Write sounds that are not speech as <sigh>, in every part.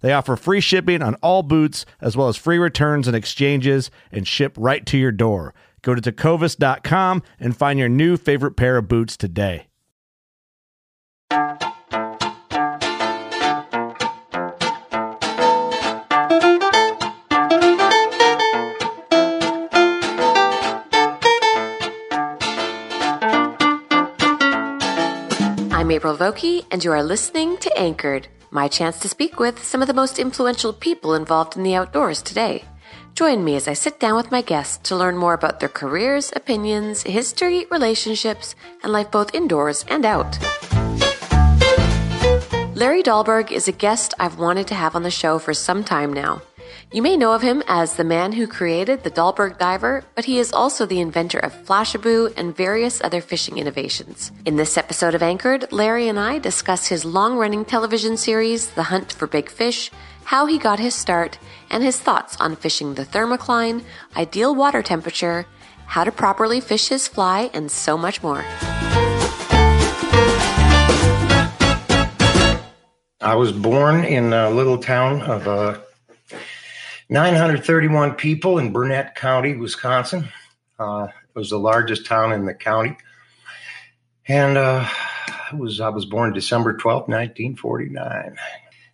They offer free shipping on all boots, as well as free returns and exchanges, and ship right to your door. Go to tecovas.com and find your new favorite pair of boots today. I'm April Vokey, and you are listening to Anchored, my chance to speak with some of the most influential people involved in the outdoors today. Join me as I sit down with my guests to learn more about their careers, opinions, history, relationships, and life both indoors and out. Larry Dahlberg is a guest I've wanted to have on the show for some time now. You may know of him as the man who created the Dahlberg Diver, but he is also the inventor of Flashabou and various other fishing innovations. In this episode of Anchored, Larry and I discuss his long running television series, The Hunt for Big Fish, how he got his start, and his thoughts on fishing the thermocline, ideal water temperature, how to properly fish his fly, and so much more. I was born in a little town of uh, 931 people in Burnett County, Wisconsin. Uh, it was the largest town in the county. And uh, I was I was born December 12th, 1949.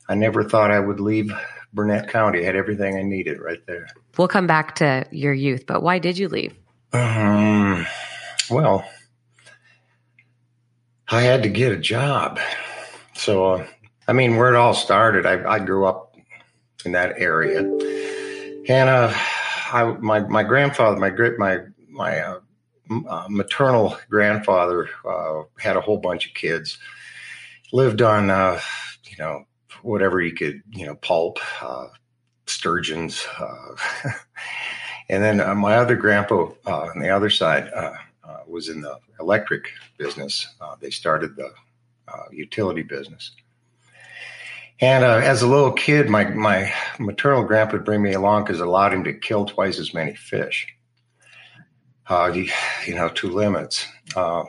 I never thought I would leave Burnett County. I had everything I needed right there. We'll come back to your youth, but why did you leave? Um, well, I had to get a job. So, uh, I mean, where it all started, I, I grew up in that area, and uh, I my my grandfather, my great my my uh, uh, maternal grandfather uh, had a whole bunch of kids. Lived on, uh, you know, whatever he could, you know, pulp, uh, sturgeons, <laughs> and then my other grandpa on the other side was in the electric business. They started the utility business. And uh, as a little kid, my, my maternal grandpa would bring me along because it allowed him to kill twice as many fish. Uh, you, you know, two limits. Uh,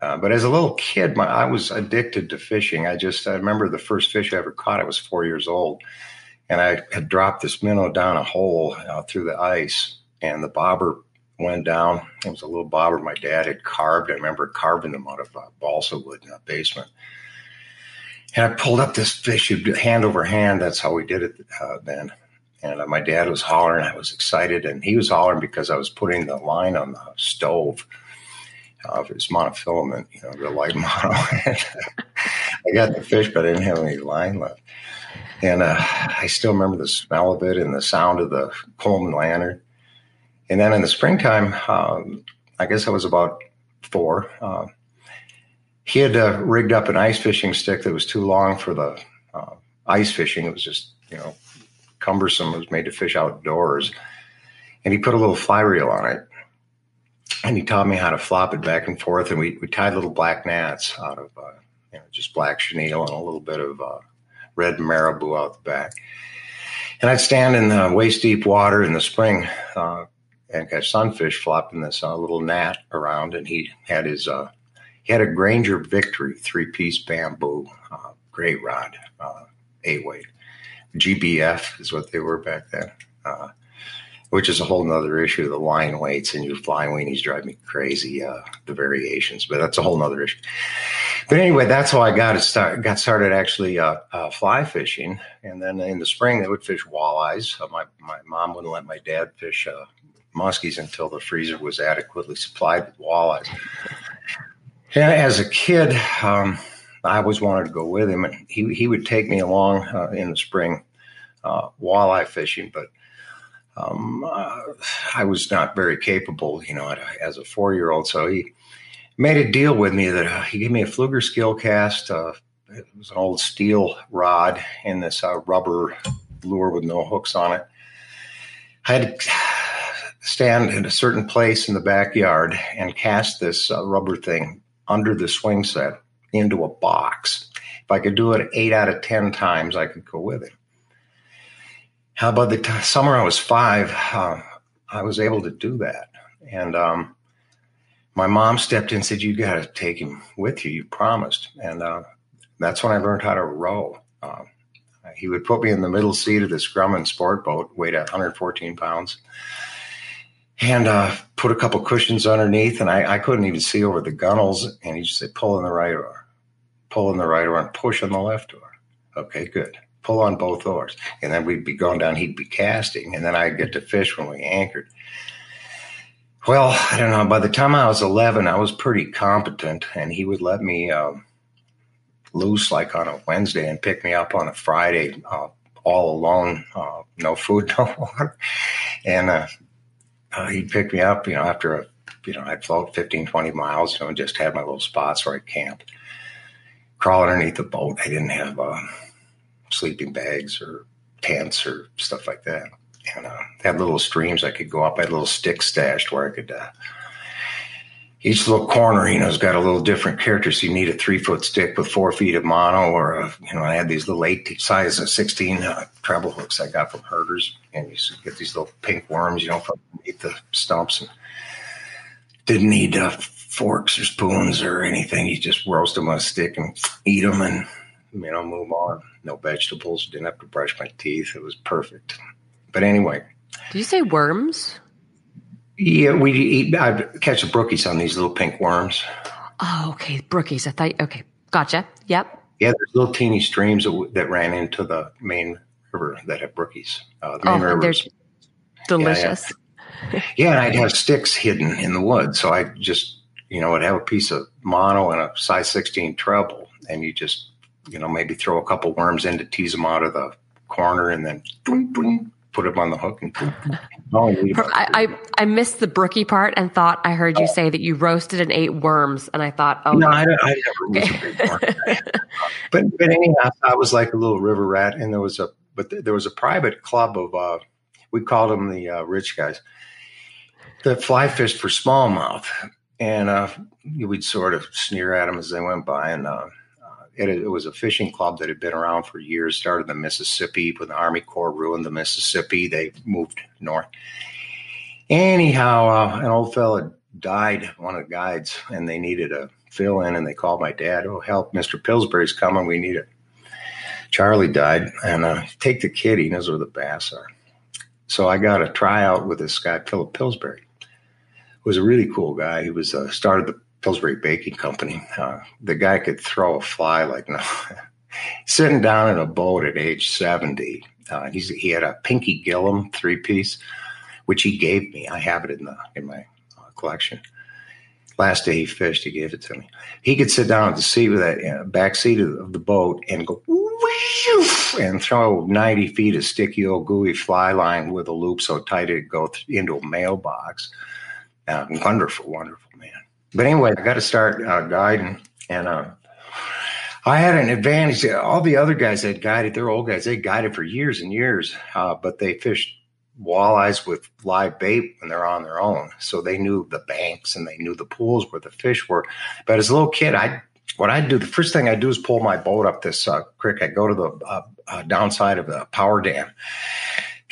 uh, but as a little kid, my, I was addicted to fishing. I just, I remember the first fish I ever caught, I was four years old. And I had dropped this minnow down a hole uh, through the ice, and the bobber went down. It was a little bobber my dad had carved. I remember carving them out of uh, balsa wood in the basement. And I pulled up this fish hand over hand. That's how we did it uh, then. And uh, my dad was hollering. I was excited. And he was hollering because I was putting the line on the stove of his monofilament, you know, the light <laughs> mono. I got the fish, but I didn't have any line left. And uh, I still remember the smell of it and the sound of the Coleman lantern. And then in the springtime, um, I guess I was about four. Uh, he had uh, rigged up an ice fishing stick that was too long for the uh, ice fishing. It was just, you know, cumbersome. It was made to fish outdoors. And he put a little fly reel on it. And he taught me how to flop it back and forth. And we, we tied little black gnats out of, uh, you know, just black chenille and a little bit of uh, red marabou out the back. And I'd stand in the waist deep water in the spring uh, and catch sunfish flopping this uh, little gnat around, and he had his uh, he had a Granger Victory three piece bamboo uh, great rod, uh, eight weight. GBF is what they were back then, uh, which is a whole nother issue. The line weights and your fly weenies drive me crazy. Uh, the variations, but that's a whole nother issue. But anyway, that's how I got it start, got started actually uh, uh, fly fishing, and then in the spring they would fish walleyes. Uh, my my mom wouldn't let my dad fish uh, muskies until the freezer was adequately supplied with walleyes. And as a kid, um, I always wanted to go with him, and he he would take me along uh, in the spring uh, walleye fishing, but. Um, I was not very capable, you know, as a four year old. So he, made a deal with me that uh, he gave me a Pflueger skill cast. Uh, it was an old steel rod in this uh, rubber lure with no hooks on it. I had to stand in a certain place in the backyard and cast this uh, rubber thing under the swing set into a box. If I could do it eight out of 10 times, I could go with it. How about the t- summer I was five, uh, I was able to do that. And um, my mom stepped in and said, "You got to take him with you. You promised." And uh, that's when I learned how to row. Uh, he would put me in the middle seat of this Grumman sport boat, weighed 114 pounds, and uh, put a couple cushions underneath. And I, I, couldn't even see over the gunnels. And he just said, "Pull in the right oar, pull in the right oar, and push on the left oar." Okay, good. Pull on both oars, and then we'd be going down. He'd be casting, and then I'd get to fish when we anchored. Well, I don't know. By the time I was 11, I was pretty competent, and he would let me uh, loose like on a Wednesday and pick me up on a Friday uh, all alone, uh, no food, <laughs> no water. And uh, uh, he'd pick me up, you know, after a, you know, I'd float 15, 20 miles, you know, and just had my little spots where I camped. Crawl underneath the boat. I didn't have uh, sleeping bags or tents or stuff like that and uh, had little streams I could go up. I had little sticks stashed where I could. Uh, each little corner, you know, has got a little different character. So you need a three foot stick with four feet of mono, or a, you know, I had these little eight size of sixteen uh, treble hooks I got from Herter's, and you get these little pink worms, you know, from eat the stumps, and didn't need uh, forks or spoons or anything. You just roast them on a stick and eat them, and you know, move on. No vegetables. Didn't have to brush my teeth. It was perfect. But anyway. Did you say worms? Yeah, we eat. I catch the brookies on these little pink worms. Oh, okay, brookies. I thought. Okay, gotcha. Yep. Yeah, there's little teeny streams that, that ran into the main river that have brookies. Uh, the main oh, they're delicious. Yeah, yeah. <laughs> yeah, and I'd have sticks hidden in the wood, so I just you know would have a piece of mono and a size 16 treble, and you just you know maybe throw a couple worms in to tease them out of the corner, and then put him on the hook and I, I, I missed the brookie part and thought I heard you oh. say that you roasted and ate worms and I thought oh no, I, I never okay. but but anyhow I was like a little river rat and there was a but there was a private club of uh, we called them the uh, rich guys that fly fished for smallmouth and uh, we'd sort of sneer at them as they went by and uh, it, it, was a fishing club that had been around for years. Started in the Mississippi when the Army Corps ruined the Mississippi. They moved north. Anyhow, uh, an old fella died, one of the guides, and they needed a fill in, and they called my dad. Oh, help! Mr. Pillsbury's coming. We need it. Charlie died, and uh, take the kid. He knows where the bass are. So I got a tryout with this guy, Philip Pillsbury. who Was a really cool guy. He was uh, started the Pillsbury Baking Company. Uh, the guy could throw a fly like no. <laughs> Sitting down in a boat at age 70, uh, he had a Pinky Gillum three piece, which he gave me. I have it in the in my uh, collection. Last day he fished, he gave it to me. He could sit down at the seat with that uh, back seat of, the boat and go and throw 90 feet of sticky old gooey fly line with a loop so tight it'd go into a mailbox. Uh, wonderful, wonderful but anyway, I got to start uh, guiding, and uh, I had an advantage. All the other guys that guided, they're old guys. They guided for years and years, uh, but they fished walleyes with live bait when they're on their own. So they knew the banks and they knew the pools where the fish were. But as a little kid, I what I do the first thing I do is pull my boat up this uh, creek. I go to the uh, uh, downside of the power dam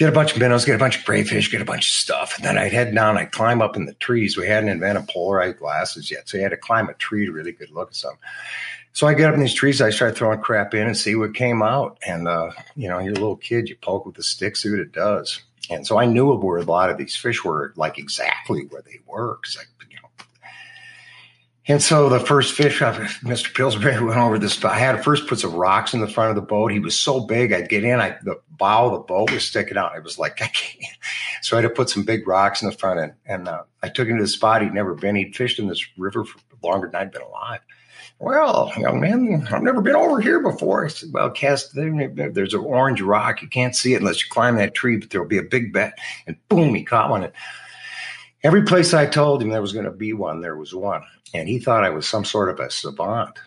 get a bunch of minnows, get a bunch of crayfish, get a bunch of stuff. And then I'd head down, I'd climb up in the trees. We hadn't invented polarized glasses yet. So you had to climb a tree to really good look at something. So I get up in these trees, I start throwing crap in and see what came out. And, uh, you know, you're a little kid, you poke with a stick, see what it does. And so I knew where a lot of these fish were, like exactly where they were. Cause I. And so the first fish, Mr. Pillsbury <laughs> went over this. I had to first put some rocks in the front of the boat. He was so big, I'd get in, I, the bow of the boat was sticking out. It was like, <laughs> I can't. So I had to put some big rocks in the front end. And uh, I took him to the spot he'd never been. He'd fished in this river for longer than I'd been alive. Well, young man, I've never been over here before. I said, Well, cast there's an orange rock. You can't see it unless you climb that tree, but there'll be a big bet. And boom, he caught one. And every place I told him there was going to be one, there was one. And he thought I was some sort of a savant.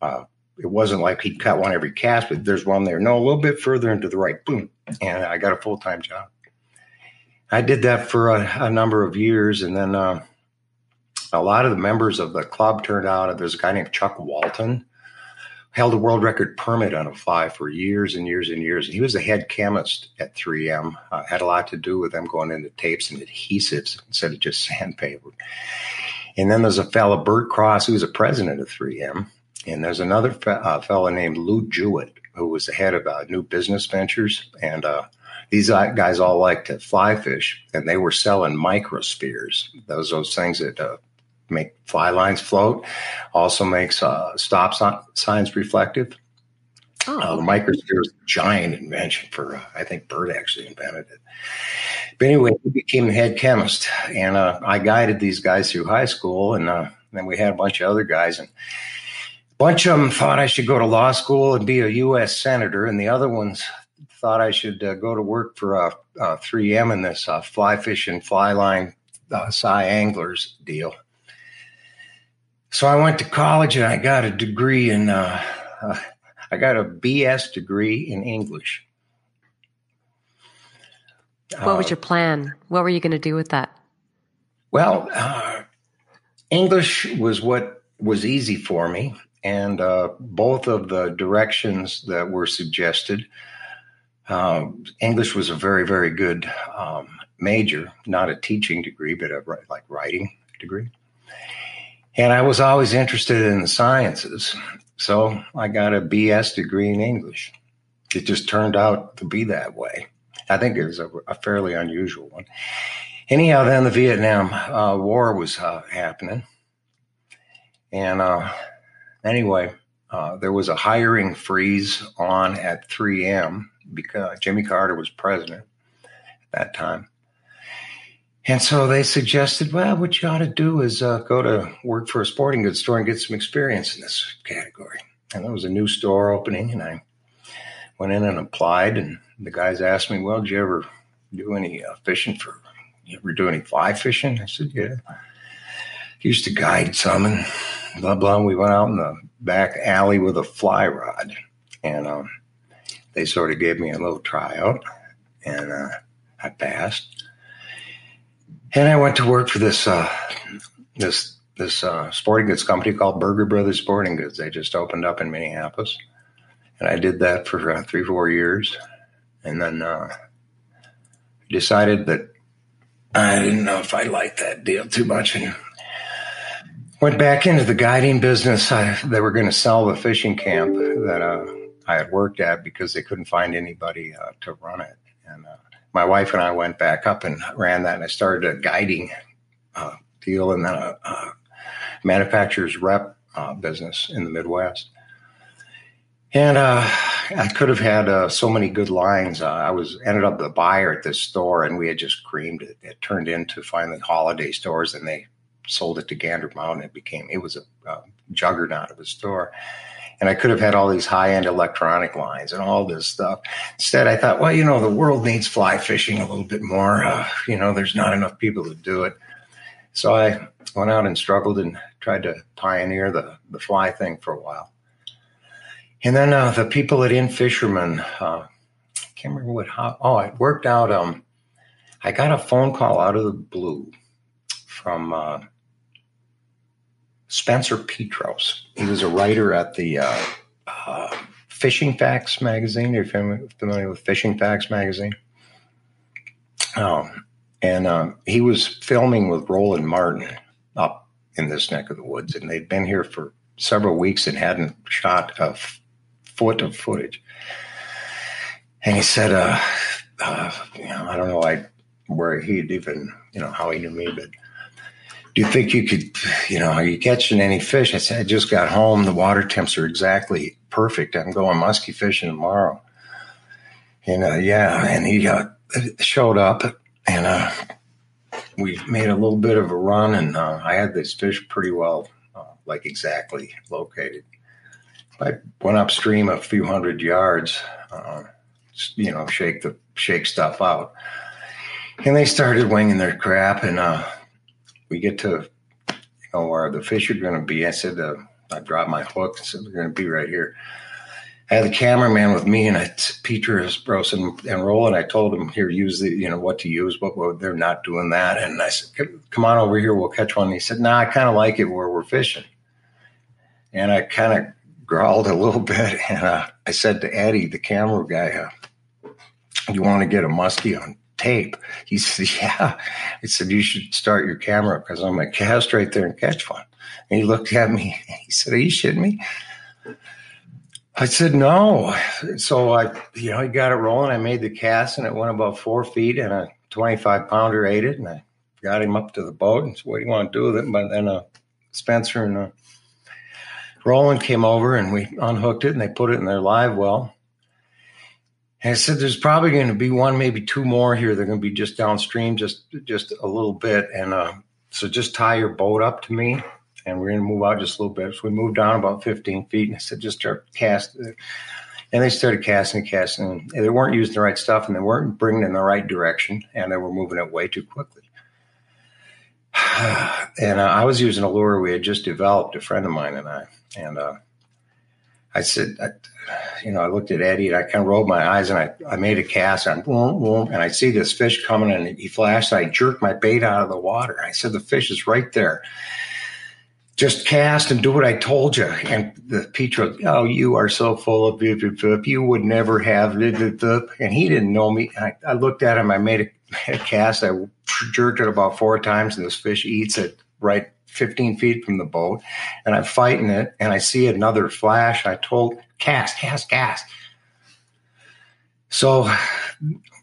Uh, it wasn't like he'd cut one every cast, but there's one there. No, a little bit further into the right, boom. And I got a full time job. I did that for a, a number of years. And then, uh, a lot of the members of the club turned out. There's a guy named Chuck Walton, held a world record permit on a fly for years and years and years. And he was the head chemist at 3M. Uh, had a lot to do with them going into tapes and adhesives instead of just <laughs> sandpaper. And then there's a fellow, Bert Cross, who was a president of 3M. And there's another fe- uh, fellow named Lou Jewett, who was the head of uh, New Business Ventures. And uh, these guys all like to fly fish, and they were selling microspheres. Those those things that uh, make fly lines float. Also makes uh, stop signs reflective. Oh, uh, the microsphere is a giant invention for, uh, I think Bird actually invented it. But anyway, he became the head chemist, and uh, I guided these guys through high school, and uh, then we had a bunch of other guys, and a bunch of them thought I should go to law school and be a U.S. senator, and the other ones thought I should uh, go to work for 3M in this fly fishing, fly line, uh, anglers deal. So I went to college and I got a degree in, uh, uh, I got a BS degree in English. What was uh, your plan? What were you going to do with that? Well, uh, English was what was easy for me. And uh, both of the directions that were suggested, English was a very, very good um, major, not a teaching degree, but a like writing degree. And I was always interested in the sciences. So I got a BS degree in English. It just turned out to be that way. I think it was a, a fairly unusual one. Anyhow, then the Vietnam uh, War was uh, happening. And uh, anyway, uh, there was a hiring freeze on at 3M because Jimmy Carter was president at that time. And so they suggested, well, what you ought to do is uh, go to work for a sporting goods store and get some experience in this category. And there was a new store opening, and I went in and applied. And the guys asked me, well, did you ever do any uh, fishing for, you ever do any fly fishing? I said, yeah. Used to guide some and blah, blah. We went out in the back alley with a fly rod. And um, they sort of gave me a little tryout, and uh, I passed and I went to work for this uh, this this uh, sporting goods company called Burger Brothers Sporting Goods. They just opened up in Minneapolis, and I did that for uh, three four years, and then uh, decided that I didn't know if I liked that deal too much, and went back into the guiding business. I, they were going to sell the fishing camp that uh, I had worked at because they couldn't find anybody uh, to run it, and uh, my wife and I went back up and ran that, and I started a guiding uh, deal and then a, a manufacturer's rep uh, business in the Midwest. And uh, I could have had uh, so many good lines. Uh, I was ended up the buyer at this store, and we had just creamed it. It turned into finally holiday stores, and they sold it to Gander Mountain. It became it was a, a juggernaut of a store and I could have had all these high end electronic lines and all this stuff. Instead, I thought, well, you know, the world needs fly fishing a little bit more. Uh, you know, there's not enough people to do it. So I went out and struggled and tried to pioneer the, the fly thing for a while. And then uh, the people at In Fisherman, uh, I can't remember what, how, oh, it worked out. Um, I got a phone call out of the blue from uh, Spencer Petros. He was a writer at the uh, uh, Fishing Facts magazine. Are you familiar with Fishing Facts magazine? Um, and um, he was filming with Roland Martin up in this neck of the woods, and they'd been here for several weeks and hadn't shot a f- foot of footage. And he said, uh, uh, you know, I don't know where he'd even, you know, how he knew me, but you think you could, you know, are you catching any fish? I said, I just got home. The water temps are exactly perfect. I'm going musky fishing tomorrow. And uh, yeah, and he uh, showed up and uh, we made a little bit of a run, and uh, I had this fish pretty well, uh, like exactly located. I went upstream a few hundred yards, uh, you know, shake the shake stuff out, and they started winging their crap, and uh, we get to you know where the fish are going to be. I said, uh, I dropped my hook and said they're going to be right here. I had the cameraman with me, and I, Peter Bros and. I told him here, use the, you know, what to use, but well, they're not doing that. And I said, come on over here, we'll catch one. And he said, nah, I kind of like it where we're fishing. And I kind of growled a little <laughs> bit, and uh, I said to Eddie, the camera guy, uh, "You want to get a muskie on tape?" He said, <laughs> "Yeah." I said, "You should start your camera because I'm gonna cast right there and catch one." And he looked at me. <laughs> He said, "Are you shitting me?" I said no. So I, you know, he got it rolling. I made the cast, and it went about four feet, and a 25 pounder ate it, and I got him up to the boat and said, "What do you want to do with it?" But then uh, Spencer and uh, Roland came over, and we unhooked it, and they put it in their live well. And I said, "There's probably going to be one, maybe two more here. They're going to be just downstream, just just a little bit, and uh, so just tie your boat up to me." and we're going to move out just a little bit. So we moved down about 15 feet, and I said, just start casting. And they started casting and casting. And they weren't using the right stuff, and they weren't bringing in the right direction, and they were moving it way too quickly. <sighs> and uh, I was using a lure we had just developed, a friend of mine and I. And uh, I said, I, you know, I looked at Eddie and I kind of rolled my eyes and I, I made a cast and, boom and I see this fish coming and he flashed. And I jerked my bait out of the water. I said, the fish is right there just cast and do what I told you. And the Petro, oh, you are so full of bip, You would never have. And he didn't know me. I, I looked at him. I made a, made <laughs> a, cast. I jerked it about four times, and this fish eats it right 15 feet from the boat. And I'm fighting it, and I see another flash. I told, cast, cast, cast. So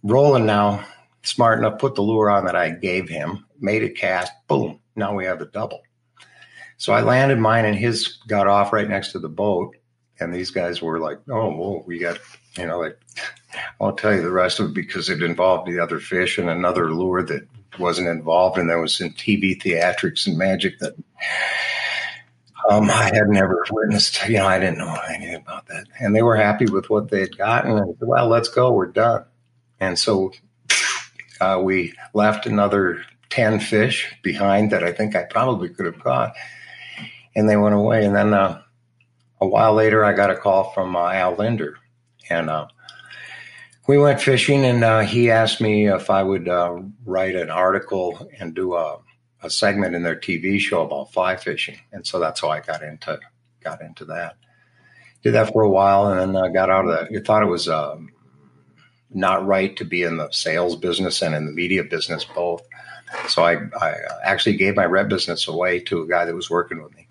Roland now, smart enough, put the lure on that I gave him, made a cast, boom. Now we have a double. So I landed mine, and his got off right next to the boat. And these guys were like, "Oh, well, we got," you know, like I won't tell you the rest of it because it involved the other fish and another lure that wasn't involved, and there was some TV theatrics and magic that um, I had never witnessed. You know, I didn't know anything about that, and they were happy with what they had gotten. And said, well, let's go, we're done. And so uh, we left another ten fish behind that I think I probably could have caught and they went away. And then uh, a while later, I got a call from uh, Al Linder, and uh, we went fishing. And uh, he asked me if I would uh, write an article and do a, a, segment in their TV show about fly fishing. And so that's how I got into got into that. Did that for a while, and then I got out of that. You thought it was um, not right to be in the sales business and in the media business both. So I, I actually gave my rep business away to a guy that was working with me.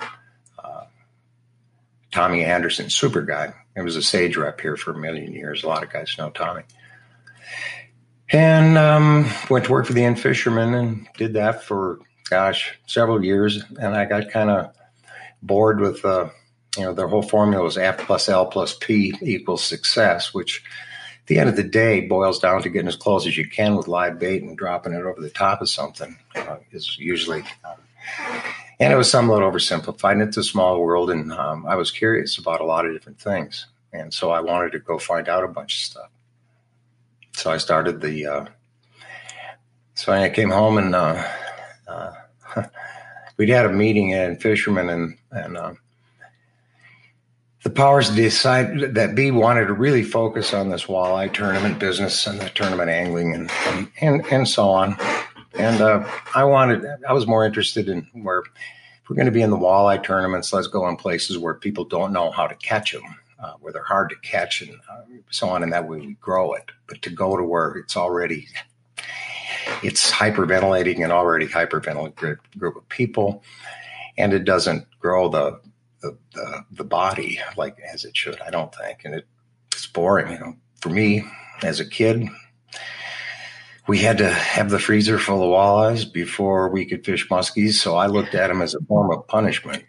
Tommy Anderson, super guy. He was a sage rep here for a million years. A lot of guys know Tommy. And um, went to work for the In Fisherman and did that for, gosh, several years. And I got kind of bored with, uh, you know, their whole formula was F plus L plus P equals success, which at the end of the day boils down to getting as close as you can with live bait and dropping it over the top of something uh, is usually uh, and it was somewhat oversimplified. It's a small world, and um, I was curious about a lot of different things, and so I wanted to go find out a bunch of stuff. So I started the. Uh, so I came home and uh, uh, <laughs> we'd had a meeting in Fisherman, and and uh, the powers decided that B wanted to really focus on this walleye tournament business and the tournament angling and and and, and so on. And uh, I wanted, I was more interested in where if we're going to be in the walleye tournaments, let's go in places where people don't know how to catch them, uh, where they're hard to catch and uh, so on. And that way we grow it. But to go to where it's already it's hyperventilating an already hyperventilated group of people, and it doesn't grow the the, the, the body like as it should. I don't think, and it, it's boring. You know, for me as a kid, we had to have the freezer full of walleyes before we could fish muskies. So I looked at them as a form of punishment.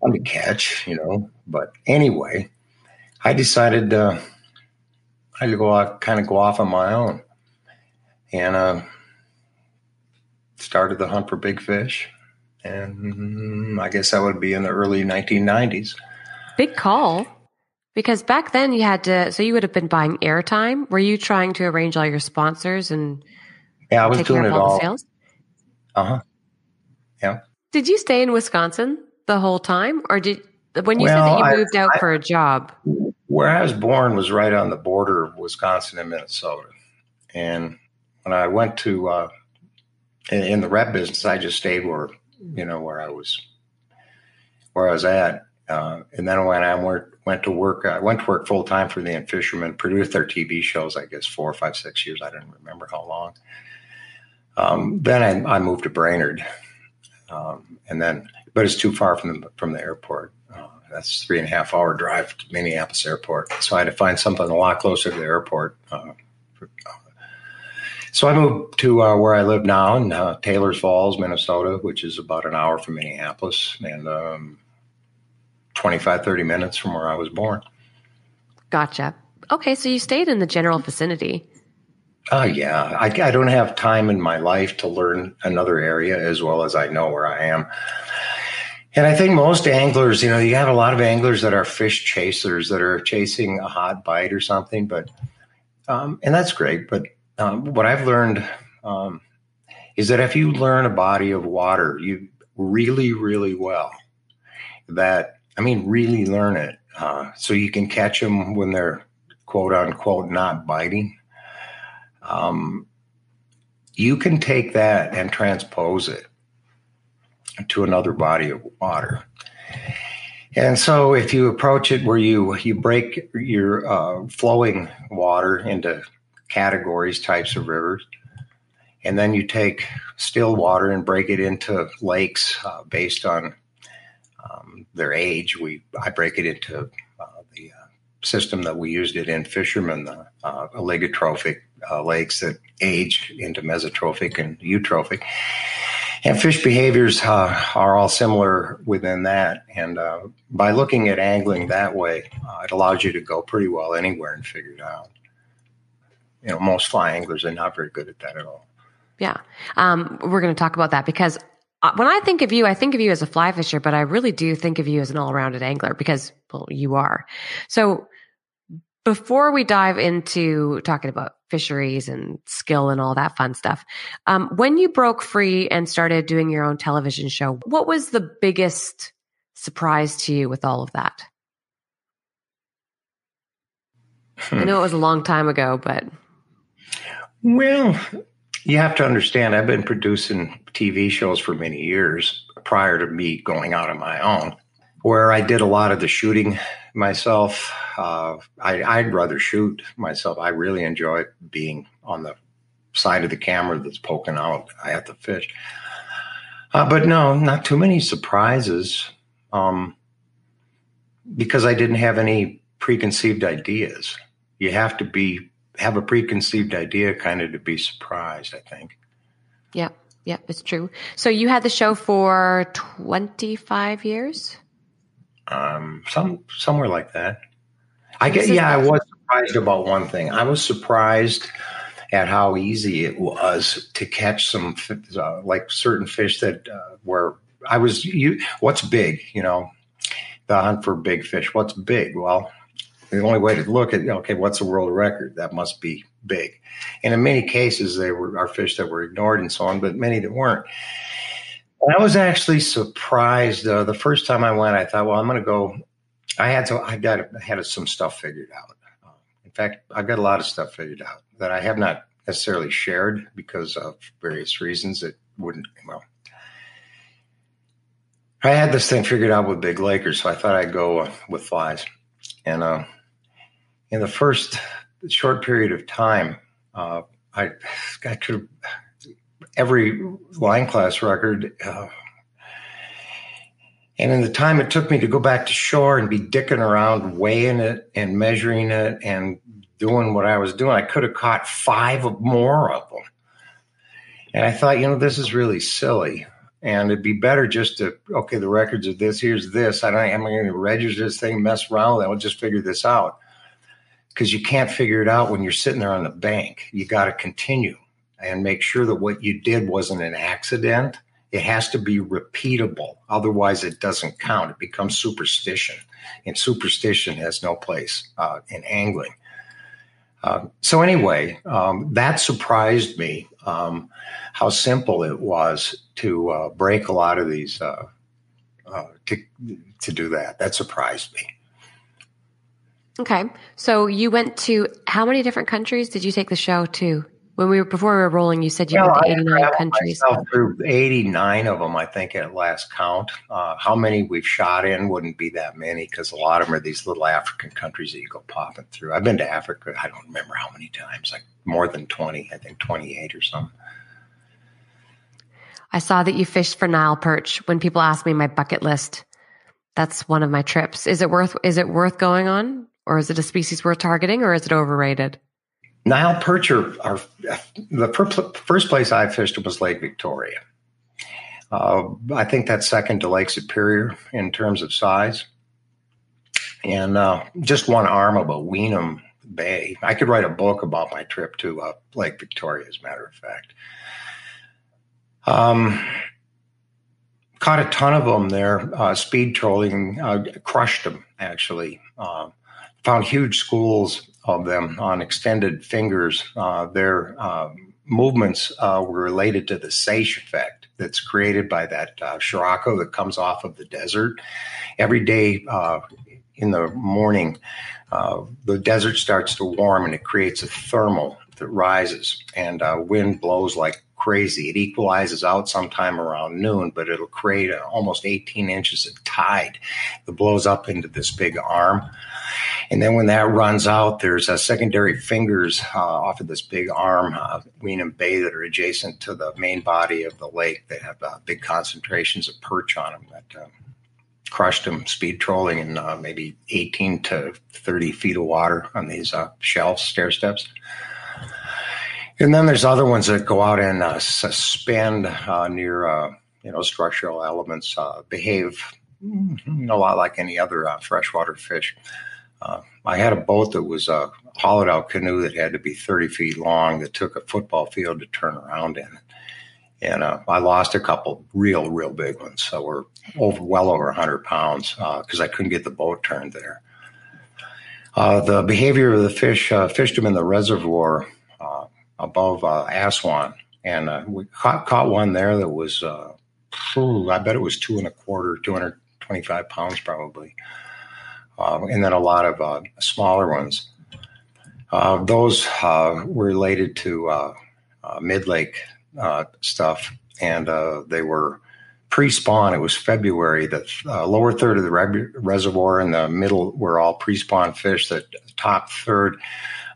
On the catch, you know. But anyway, I decided uh, I had to go out, kind of go off on my own, and uh, started the hunt for big fish. And I guess that would be in the early 1990s. Big call. Because back then you had to, so you would have been buying airtime. Were you trying to arrange all your sponsors and yeah, I was doing it all. sales? Uh huh. Yeah. Did you stay in Wisconsin the whole time, or did when you well, said that you moved I, out I, for a job? Where I was born was right on the border of Wisconsin and Minnesota, and when I went to uh, in, in the rep business, I just stayed where you know where I was where I was at. Uh, and then when I went, went to work, I went to work full time for the In Fisherman, produced their TV shows, I guess four or five, six years. I don't remember how long. Um, then I, I, moved to Brainerd, um, and then, but it's too far from the from the airport. Uh, that's three and a half hour drive to Minneapolis Airport. So I had to find something a lot closer to the airport. Uh, for, uh, so I moved to uh, where I live now in uh, Taylors Falls, Minnesota, which is about an hour from Minneapolis. And um, 25, 30 minutes from where I was born. Gotcha. Okay, so you stayed in the general vicinity. Oh, uh, yeah. I, I don't have time in my life to learn another area as well as I know where I am. And I think most anglers, you know, you have a lot of anglers that are fish chasers that are chasing a hot bite or something, but, um, and that's great. But um, what I've learned um, is that if you learn a body of water, you really, really well, that I mean, really learn it uh, so you can catch them when they're quote unquote not biting. Um, you can take that and transpose it to another body of water. And so, if you approach it where you you break your uh, flowing water into categories, types of rivers, and then you take still water and break it into lakes uh, based on um, their age. We I break it into uh, the uh, system that we used it in fishermen, the uh, oligotrophic uh, lakes that age into mesotrophic and eutrophic. And fish behaviors are all similar within that. And by looking at angling that way, it allows you to go pretty well anywhere and figure it out. You know, most fly anglers are not very good at that at all. Yeah. Um, we're going to talk about that because when I think of you, I think of you as a fly fisher, but I really do think of you as an all rounded angler because, well, you are. So before we dive into talking about fisheries and skill and all that fun stuff, um, when you broke free and started doing your own television show, what was the biggest surprise to you with all of that? I know it was a long time ago, but. Well, you have to understand, I've been producing TV shows for many years prior to me going out on my own, where I did a lot of the shooting myself. Uh, I, would rather shoot myself. I really enjoy being on the side of the camera that's poking out at the fish. Uh, but no, not too many surprises um, because I didn't have any preconceived ideas. You have to be have a preconceived idea kind of to be surprised, I think. Yeah, yeah, it's true. So you had the show for 25 years? Um, some somewhere like that. I get yeah, I was surprised about one thing. I was surprised at how easy it was to catch some uh, like certain fish that uh, were I was you what's big, you know, the hunt for big fish. What's big? Well, the only way to look at okay, what's the world record? That must be big. And in many cases, they were fish that were ignored and so on, but many that weren't. And I was actually surprised. Uh, the first time I went, I thought, well, I'm going to go. I had to. I got I had some stuff figured out. In fact, I've got a lot of stuff figured out that I have not necessarily shared because of various reasons. It wouldn't well. I had this thing figured out with big Lakers, so I thought I'd go uh, with flies. And uh, in the first short period of time, uh, I, I could every line class record. Uh, and in the time it took me to go back to shore and be dicking around, weighing it and measuring it and doing what I was doing, I could have caught five more of them. And I thought, you know, this is really silly. And it'd be better just to, okay, the records of this, here's this. I don't, am I going to register this thing, mess around with it? I'll just figure this out. Because you can't figure it out when you're sitting there on the bank. You got to continue and make sure that what you did wasn't an accident. It has to be repeatable. Otherwise, it doesn't count. It becomes superstition. And superstition has no place uh, in angling. Uh, so, anyway, um, that surprised me um, how simple it was to uh, break a lot of these, uh, uh, to, to do that. That surprised me. Okay. So, you went to how many different countries did you take the show to? when we were before we were rolling, you said you well, went to 89 countries. Through 89 of them, I think, at last count. Uh, how many we've shot in wouldn't be that many because a lot of them are these little African countries that you go popping through. I've been to Africa, I don't remember how many times, like more than 20, I think 28 or something. I saw that you fished for Nile perch. When people ask me my bucket list, that's one of my trips. Is it worth is it worth going on? Or is it a species worth targeting or is it overrated? Nile perch are, the first place I fished was Lake Victoria. Uh, I think that's second to Lake Superior in terms of size. And uh, just one arm of a Winam Bay. I could write a book about my trip to uh, Lake Victoria, as a matter of fact. Um, caught a ton of them there, uh, speed trolling, uh, crushed them actually. Uh, found huge schools of them on extended fingers. Uh, their uh, movements uh, were related to the Seiche effect that's created by that uh, Scirocco that comes off of the desert. Every day uh, in the morning, the desert starts to warm and it creates a thermal that rises, and wind blows like crazy. It equalizes out sometime around noon, but it'll create a, almost 18 inches of tide that blows up into this big arm. And then when that runs out, there's secondary fingers uh, off of this big arm, uh, Winam Bay, that are adjacent to the main body of the lake. They have uh, big concentrations of perch on them that uh, crushed them speed trolling in uh, maybe 18 to 30 feet of water on these uh, shelves, stair steps. And then there's other ones that go out and uh, suspend uh, near, you know, structural elements, behave mm, a lot like any other freshwater fish. Uh, I had a boat that was a hollowed out canoe that had to be 30 feet long that took a football field to turn around in. And I lost a couple real, real big ones. So we're over, well over 100 pounds because I couldn't get the boat turned there. the behavior of the fish, fished them in the reservoir above uh, Aswan, and uh, we caught, caught one there that was, uh, I bet it was two and a quarter, 225 pounds probably, and then a lot of uh, smaller ones. Uh, those uh, were related to uh, mid lake stuff, and they were pre-spawn. It was February. The uh, lower third of the re- reservoir and the middle were all pre-spawn fish. The top third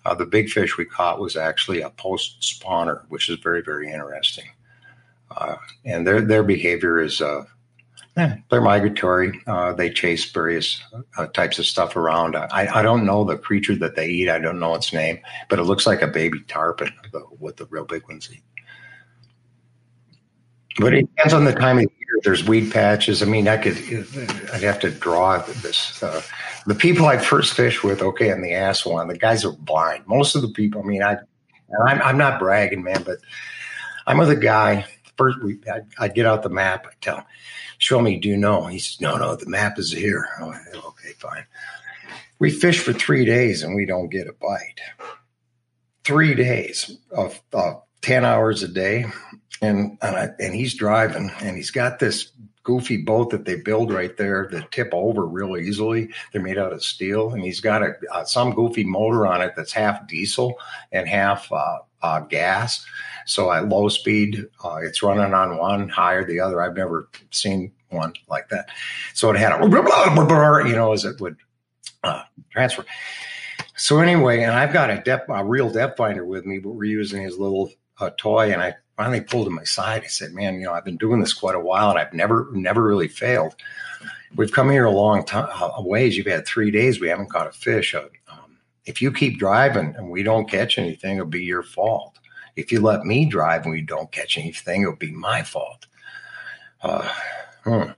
uh, the big fish we caught was actually a post spawner, which is very, very interesting. Uh, and their their behavior is uh, eh, they're migratory. Uh, they chase various uh, types of stuff around. I, I don't know the creature that they eat. I don't know its name, but it looks like a baby tarpon, what the real big ones eat. But it depends on the time of year. There's weed patches. I mean, I could, I'd have to draw this. Uh, the people I first fished with, okay, on the Aswan, the guys are blind. Most of the people, I mean, I, I'm, I'm not bragging, man, but I'm with a guy. First, we, I, I get out the map. I tell him, show me, do you know? He says, no, no, the map is here. Okay, fine. We fish for three days and we don't get a bite. Three days of, of 10 hours a day and and, I, and he's driving, and he's got this goofy boat that they build right there that tip over real easily. They're made out of steel, and he's got a uh, some goofy motor on it that's half diesel and half uh, uh, gas. So at low speed, uh, it's running on one, higher the other. I've never seen one like that. So it had a you know as it would uh, transfer. So anyway, and I've got a depth, a real depth finder with me, but we're using his little uh, toy. And I finally pulled him aside. I said, "Man, you know, I've been doing this quite a while, and I've never, never really failed. We've come here a long time, a ways. You've had three days. We haven't caught a fish. Uh, um, if you keep driving and we don't catch anything, it'll be your fault. If you let me drive and we don't catch anything, it'll be my fault." Uh, hmm.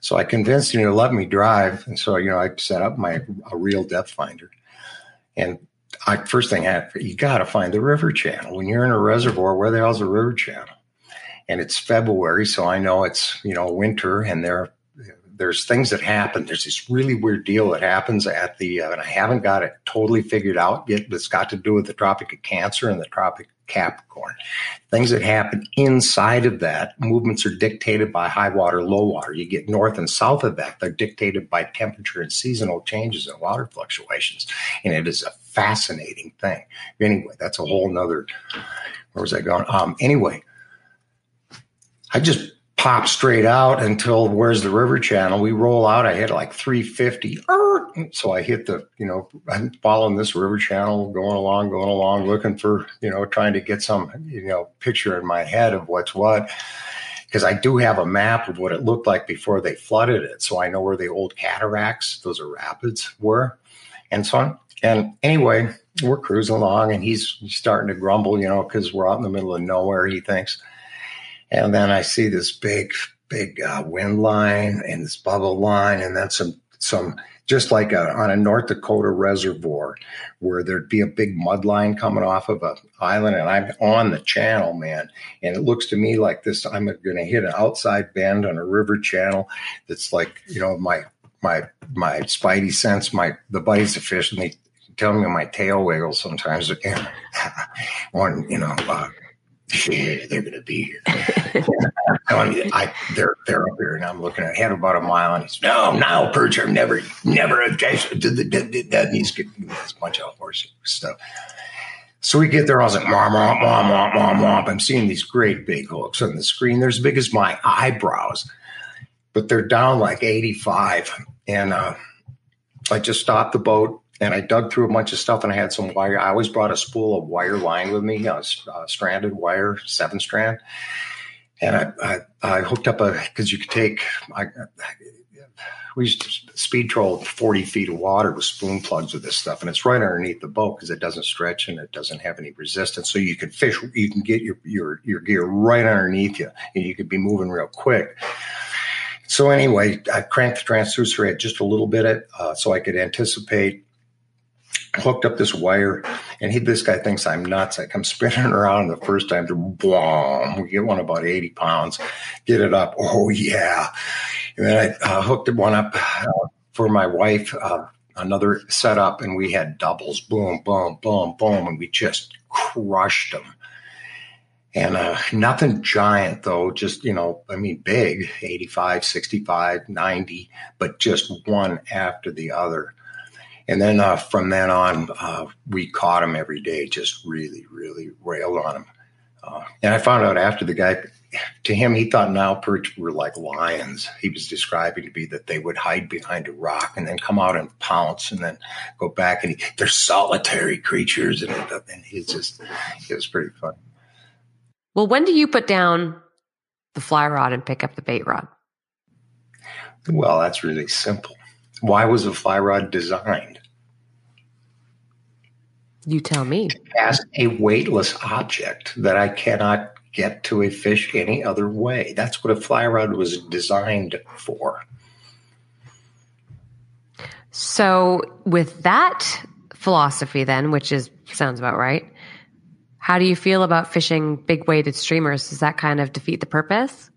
So I convinced him to let me drive, and so you know, I set up my a real depth finder and I first thing I had, you got to find the river channel. When you're in a reservoir, where the hell's the river channel? And it's February, so I know it's you know winter, and there there's things that happen. There's this really weird deal that happens at the, uh, and I haven't got it totally figured out yet. But it's got to do with the Tropic of Cancer and the Tropic Capricorn. Things that happen inside of that, movements are dictated by high water, low water. You get north and south of that, they're dictated by temperature and seasonal changes and water fluctuations. And it is a fascinating thing. Anyway, that's a whole nother, where was I going? Um, anyway, I just pop straight out until where's the river channel. We roll out. I hit like 350. So I hit the, you know, I'm following this river channel, going along, going along, looking for, you know, trying to get some, you know, picture in my head of what's what. Because I do have a map of what it looked like before they flooded it. So I know where the old cataracts, those are rapids, were, and so on. And anyway, we're cruising along and he's starting to grumble, you know, because we're out in the middle of nowhere, he thinks. And then I see this big, big uh, wind line and this bubble line, and then some, some just like a, on a North Dakota reservoir where there'd be a big mud line coming off of an island, and I'm on the channel, man. And it looks to me like this. I'm going to hit an outside bend on a river channel that's like, you know, my my my spidey sense, my the buddies of fish, and they tell me my tail wiggles sometimes. <laughs> One, you know, uh, they're going to be here. <laughs> I, they're they're up here, and I'm looking ahead about a mile, and he's no Nile perch. I've never never adjacent to the that needs to get this bunch of horse stuff. So we get there. I was like, mom, mom, mom, mom, mom, mom. I'm seeing these great big hooks on the screen. They're as big as my eyebrows, but they're down like 85. And uh, I just stopped the boat and I dug through a bunch of stuff and I had some wire. I always brought a spool of wire line with me, a, a stranded wire, seven strand. And I, I, I hooked up a, because you could take, I, we used to speed troll 40 feet of water with spoon plugs with this stuff. And it's right underneath the boat because it doesn't stretch and it doesn't have any resistance. So you can fish, you can get your, your, your gear right underneath you and you could be moving real quick. So anyway, I cranked the transducer at just a little bit uh, so I could anticipate hooked up this wire, and he, this guy thinks I'm nuts. I come spinning <laughs> around the first time, boom, we get one about 80 pounds, get it up. Oh, yeah. And then I uh, hooked one up uh, for my wife, uh, another setup, and we had doubles, boom, boom, boom, boom, and we just crushed them. And uh, nothing giant, though, just, you know, I mean, big 85, 65, 90, but just one after the other. And then uh, from then on, uh, we caught him every day, just really, really railed on him. Uh, and I found out after the guy, to him, he thought Nile perch were like lions. He was describing to be that they would hide behind a rock and then come out and pounce and then go back. And he, they're solitary creatures. And, and he's just, it was pretty fun. Well, when do you put down the fly rod and pick up the bait rod? Well, that's really simple. Why was a fly rod designed? You tell me. As a weightless object that I cannot get to a fish any other way. That's what a fly rod was designed for. So, with that philosophy, then, which is sounds about right, how do you feel about fishing big weighted streamers? Does that kind of defeat the purpose?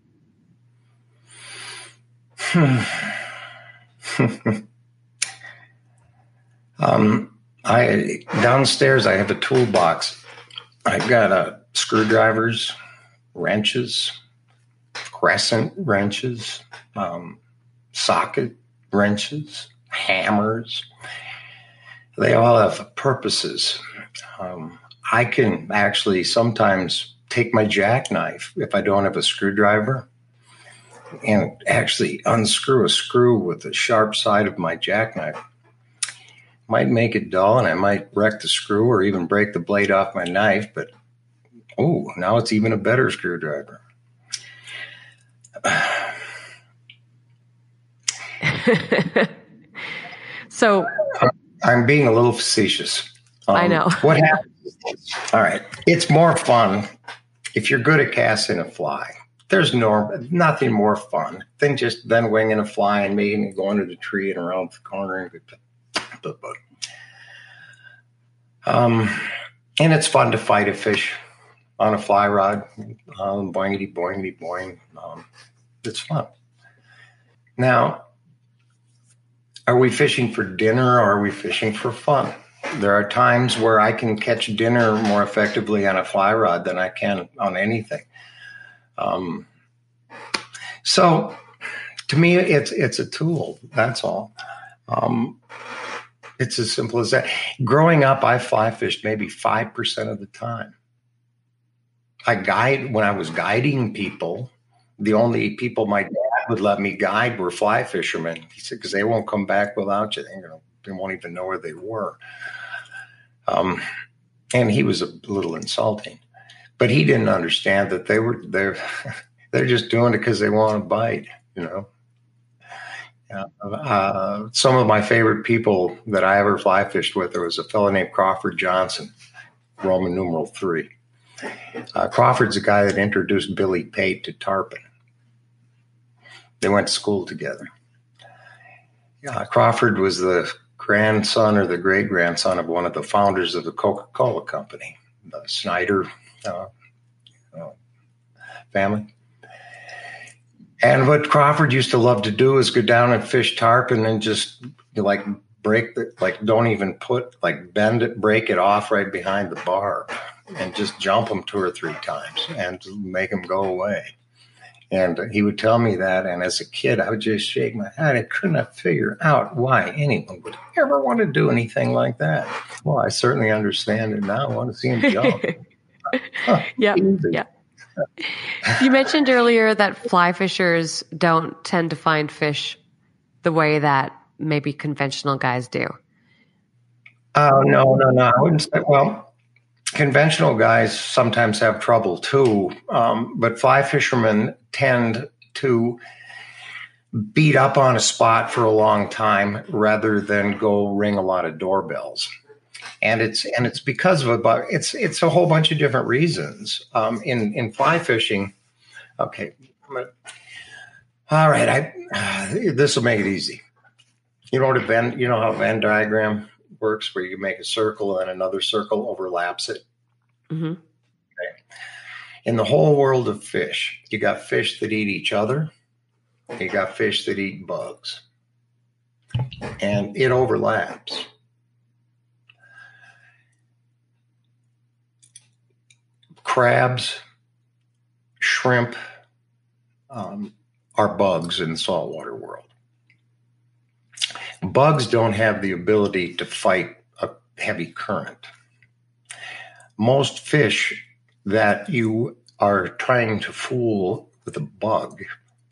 <sighs> <laughs> <laughs> um, I downstairs I have a toolbox. I've got uh, screwdrivers, wrenches, crescent wrenches, um, socket wrenches, hammers. They all have purposes. Um, I can actually sometimes take my jackknife if I don't have a screwdriver and actually unscrew a screw with the sharp side of my jackknife. might make it dull and I might wreck the screw or even break the blade off my knife, but oh, now it's even a better screwdriver. <laughs> so I'm being a little facetious. Um, I know. what happens? All right. It's more fun if you're good at casting a fly. There's no nothing more fun than just then winging a fly and making it go under the tree and around the corner and um, and it's fun to fight a fish on a fly rod, um, boingity boingity boing. Um, it's fun. Now, are we fishing for dinner or are we fishing for fun? There are times where I can catch dinner more effectively on a fly rod than I can on anything. Um, so, to me, it's it's a tool. That's all. Um, it's as simple as that. Growing up, I fly fished maybe 5% of the time. I guide when I was guiding people, the only people my dad would let me guide were fly fishermen. He said, because they won't come back without you. They, they won't even know where they were. Um, and he was a little insulting, but he didn't understand that they were they're <laughs> they're just doing it because they want to bite, you know. Uh, some of my favorite people that I ever fly fished with, there was a fellow named Crawford Johnson, Roman numeral three. Uh, Crawford's the guy that introduced Billy Pate to tarpon. They went to school together. Uh, Crawford was the grandson or the great grandson of one of the founders of the Coca Cola Company, Snyder uh, uh, family. And what Crawford used to love to do is go down and fish tarpon and then just like break the like don't even put like bend it, break it off right behind the barb, and just jump them two or three times and make them go away. And he would tell me that, and as a kid, I would just shake my head. I could not figure out why anyone would ever want to do anything like that. Well, I certainly understand it now. I want to see him jump. <laughs> yeah, yeah you mentioned earlier that fly fishers don't tend to find fish the way that maybe conventional guys do. Oh, no, no, no. I wouldn't say, well, conventional guys sometimes have trouble too, um, but fly fishermen tend to beat up on a spot for a long time rather than go ring a lot of doorbells and it's and it's because of a it's it's a whole bunch of different reasons. Um, in in fly fishing, okay, all right, I uh, <sighs> this will make it easy. You know what a Venn you know how a Venn diagram works, where you make a circle and another circle overlaps it. Mm-hmm. Okay. In the whole world of fish, you got fish that eat each other. You got fish that eat bugs, and it overlaps. Crabs, shrimp um, are bugs in the saltwater world. Bugs don't have the ability to fight a heavy current. Most fish that you are trying to fool with a bug,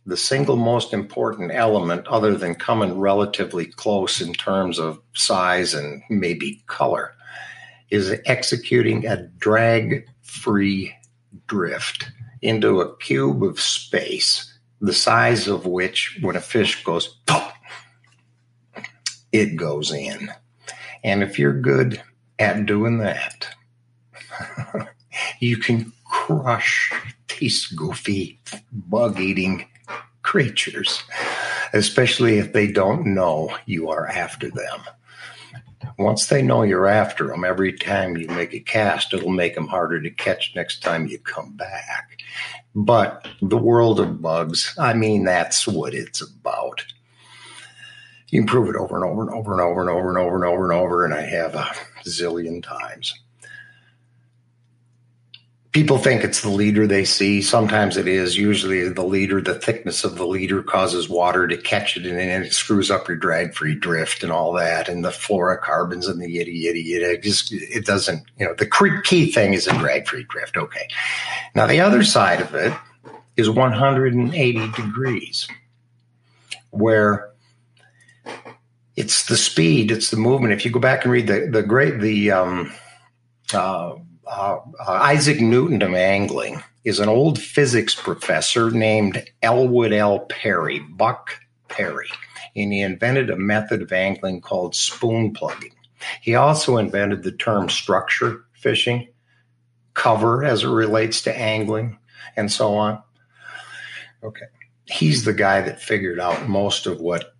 the single most important element, other than coming relatively close in terms of size and maybe color, is executing a drag free drift into a cube of space, the size of which, when a fish goes, pop, it goes in. And if you're good at doing that, <laughs> you can crush these goofy bug eating creatures, especially if they don't know you are after them. Once they know you're after them, every time you make a cast, it'll make them harder to catch next time you come back. But the world of bugs, I mean, that's what it's about. You can prove it over and over and over and over and over and over and over and over, and I have a zillion times people think it's the leader they see. Sometimes it is. Usually, the leader, the thickness of the leader causes water to catch it, and then it screws up your drag-free drift and all that, and the fluorocarbons and the yitty yitty yitty. It just it doesn't. You know, the key thing is a drag-free drift. Okay. Now the other side of it is 180 degrees, where it's the speed, it's the movement. If you go back and read the the great the um, uh, uh, uh, Isaac Newton of angling is an old physics professor named Elwood L. Perry, Buck Perry, and he invented a method of angling called spoon plugging. He also invented the term structure fishing, cover as it relates to angling, and so on. Okay. He's the guy that figured out most of what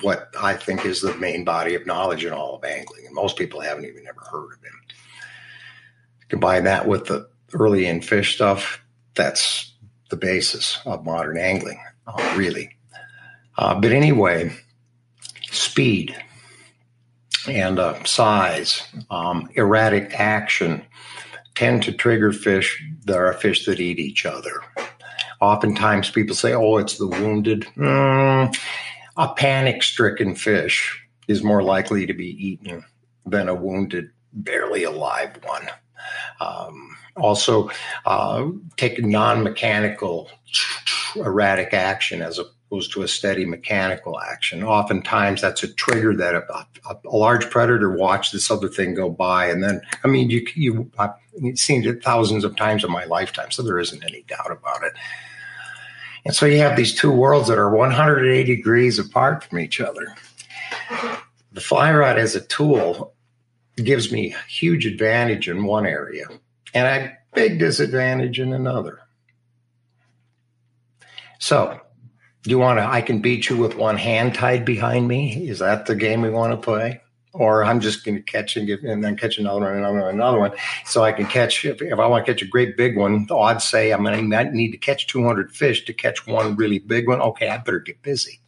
what I think is the main body of knowledge in all of angling. And most people haven't even ever heard of him. Combine that with the early In Fisherman stuff, that's the basis of modern angling, uh, really. Uh, but anyway, speed and uh, size, um, erratic action tend to trigger fish that are fish that eat each other. Oftentimes people say, oh, it's the wounded. Mm, a panic stricken fish is more likely to be eaten than a wounded, barely alive one. Um, also, uh, take non mechanical, erratic action as opposed to a steady mechanical action. Oftentimes, that's a trigger that a, a, a, large predator watched this other thing go by, and then I mean, you you I've seen it thousands of times in my lifetime, so there isn't any doubt about it. And so you have these two worlds that are 180 degrees apart from each other. The fly rod as a tool gives me a huge advantage in one area and a big disadvantage in another. So, do you want to? I can beat you with one hand tied behind me. Is that the game we want to play? Or I'm just going to catch and, get, and then catch another one, another one, another one. So I can catch, if, if I want to catch a great big one, the odds say I'm going to need to catch 200 fish to catch one really big one. Okay, I better get busy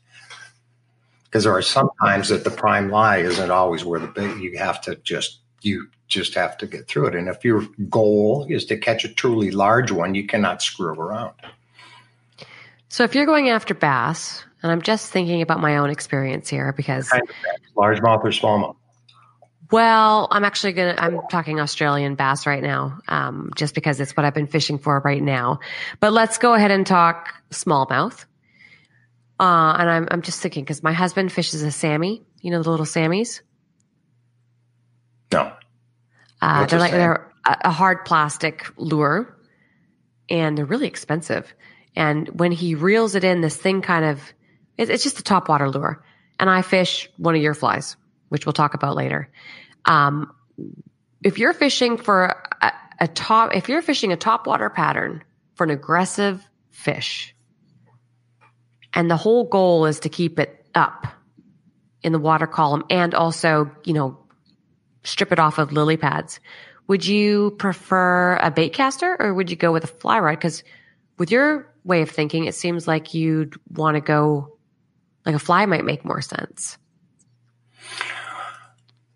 because there are sometimes that the prime lie isn't always where the big you have to just you just have to get through it. And if your goal is to catch a truly large one, you cannot screw around. So if you're going after bass, and I'm just thinking about my own experience here because kind of largemouth or smallmouth. Well, I'm actually gonna. I'm talking Australian bass right now, um, just because it's what I've been fishing for right now. But let's go ahead and talk smallmouth. Uh, and I'm I'm just thinking because my husband fishes a Sammy. You know the little Sammies. No. Uh, they're like they're a hard plastic lure, and they're really expensive. And when he reels it in, this thing kind of it's just a top water lure. And I fish one of your flies, which we'll talk about later. Um, if you're fishing for a, a top, if you're fishing a top water pattern for an aggressive fish, and the whole goal is to keep it up in the water column and also, you know, strip it off of lily pads. Would you prefer a bait caster or would you go with a fly rod? Because with your way of thinking, it seems like you'd want to go like a fly might make more sense.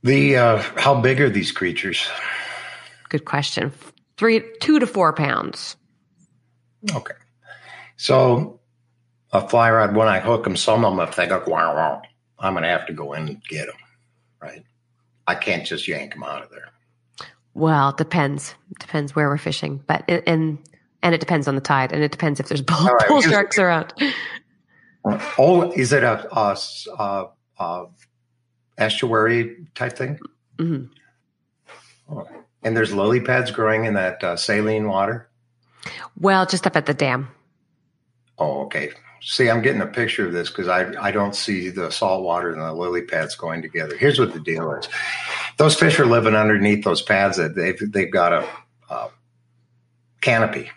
The uh, how big are these creatures? Good question. Three, two to four pounds. Okay, so a fly rod when I hook them, some of them if they go wow wow, I'm going to have to go in and get them, right? I can't just yank them out of there. Well, it depends. It depends where we're fishing, but and and it depends on the tide, and it depends if there's bull, right, bull sharks around. Oh, is it a, a, a, a estuary type thing? Mm-hmm. Oh. And there's lily pads growing in that uh, saline water. Well, just up at the dam. Oh, okay. See, I'm getting a picture of this because I, I don't see the salt water and the lily pads going together. Here's what the deal is: those fish are living underneath those pads that they've they've got a, a canopy